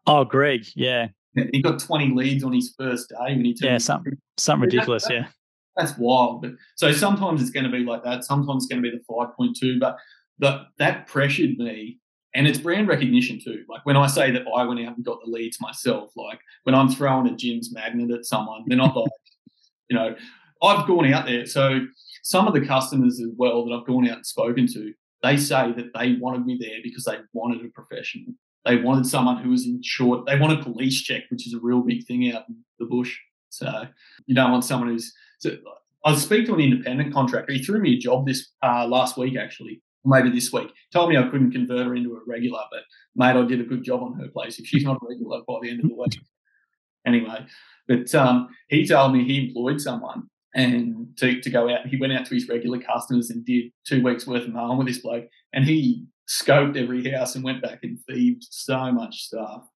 Oh, Greg. Yeah. He got 20 leads on his first day when he turned Yeah, some- Something ridiculous. that- Yeah. that's wild. But so sometimes it's going to be like that. Sometimes it's going to be the five point two. But that that pressured me, and it's brand recognition too. Like when I say that I went out and got the leads myself. Like when I'm throwing a Jim's magnet at someone, they're not like, you know, I've gone out there. So some of the customers as well that I've gone out and spoken to, they say that they wanted me there because they wanted a professional. They wanted someone who was insured. They want a police check, which is a real big thing out in the bush. So you don't want someone who's so I speaking to an independent contractor. He threw me a job this uh, last week, actually, maybe this week. Told me I couldn't convert her into a regular, but mate, I did a good job on her place. If she's not a regular by the end of the week, anyway. But um, he told me he employed someone and to, to go out. He went out to his regular customers and did two weeks worth of mowing with this bloke, and he scoped every house and went back and thieved so much stuff.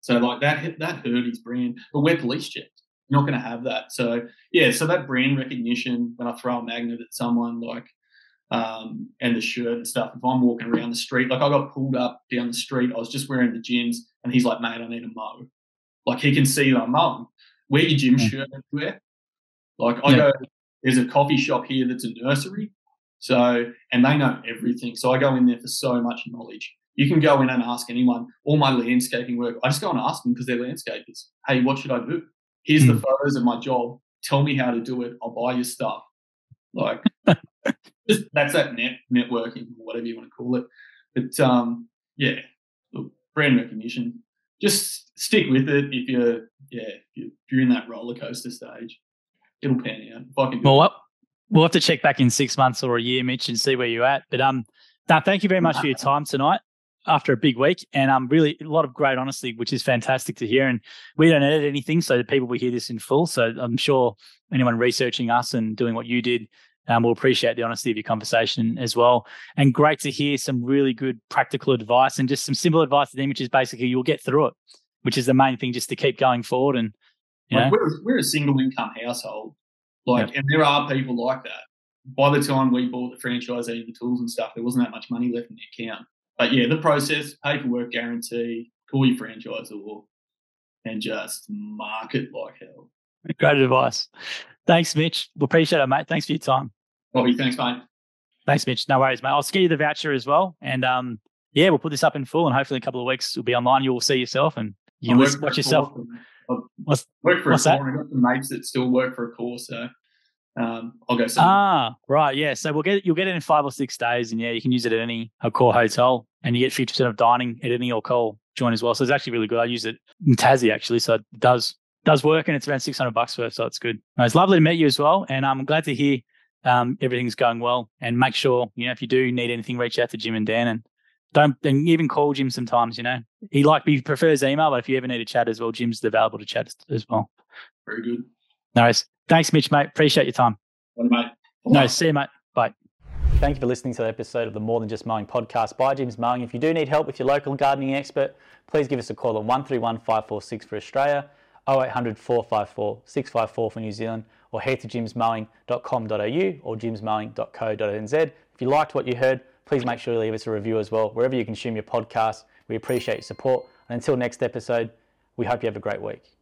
So like that that hurt his brand. But we're police checked. You're not going to have that. So yeah, so that brand recognition when I throw a magnet at someone like um, and the shirt and stuff. If I'm walking around the street, like I got pulled up down the street, I was just wearing the Jim's, and he's like, "Mate, I need a mow." Like he can see that I'm mowing. Wear your Jim Yeah. shirt everywhere. Like I Yeah. go, there's a coffee shop here that's a nursery, so and they know everything. So I go in there for so much knowledge. You can go in and ask anyone. All my landscaping work, I just go and ask them because they're landscapers. Hey, what should I do? Here's the Mm. photos of my job. Tell me how to do it. I'll buy your stuff. Like just, that's that net networking, or whatever you want to call it. But um, yeah, look, brand recognition. Just stick with it if you're yeah if you're, if you're in that roller coaster stage. It'll pan out. If I can do Well, what- we'll have to check back in six months or a year, Mitch, and see where you're at. But um, no, thank you very much for your time tonight after a big week, and um, really a lot of great honesty, which is fantastic to hear. And we don't edit anything, so the people will hear this in full. So I'm sure anyone researching us and doing what you did. Um, will appreciate the honesty of your conversation as well. And great to hear some really good practical advice and just some simple advice to them, which is basically you'll get through it, which is the main thing just to keep going forward. And, Like we're, we're a single income household, like, and there are people like that. By the time we bought the franchisee the tools and stuff, there wasn't that much money left in the account. But yeah, the process, paperwork guarantee, call your franchisor, and just market like hell. great advice. Thanks, Mitch. We appreciate it, mate. Thanks for your time. Bobby, thanks, mate. Thanks, Mitch. No worries, mate. I'll ski you the voucher as well. And um, yeah, we'll put this up in full and hopefully in a couple of weeks it'll be online. You'll see yourself and you I can work listen, for watch yourself. course and I What's, work for what's a that? I've got some mates that still work for Accor, so um, I'll go them. ah, right. Yeah. So we'll get you'll get it in five or six days. And yeah, you can use it at any Accor hotel and you get 50% of dining at any Accor joint as well. So it's actually really good. I use it in Tassie actually. So it does does work and it's around 600 bucks worth. So it's good. No, it's lovely to meet you as well. And I'm glad to hear um, everything's going well. And make sure, you know, if you do need anything, reach out to Jim and Dan and don't and even call Jim sometimes, you know. He like he prefers email, but if you ever need a chat as well, Jim's available to chat as- as well. Very good. No worries. Thanks, Mitch, mate. Appreciate your time. Well, mate. No, see you, mate. Bye. Thank you for listening to the episode of the More Than Just Mowing podcast by Jim's Mowing. If you do need help with your local gardening expert, please give us a call on 131 546 for Australia, 0800 454 654 for New Zealand, or head to jimsmowing.com.au or jimsmowing.co.nz. If you liked what you heard, please make sure you leave us a review as well, wherever you consume your podcast. We appreciate your support. And until next episode, we hope you have a great week.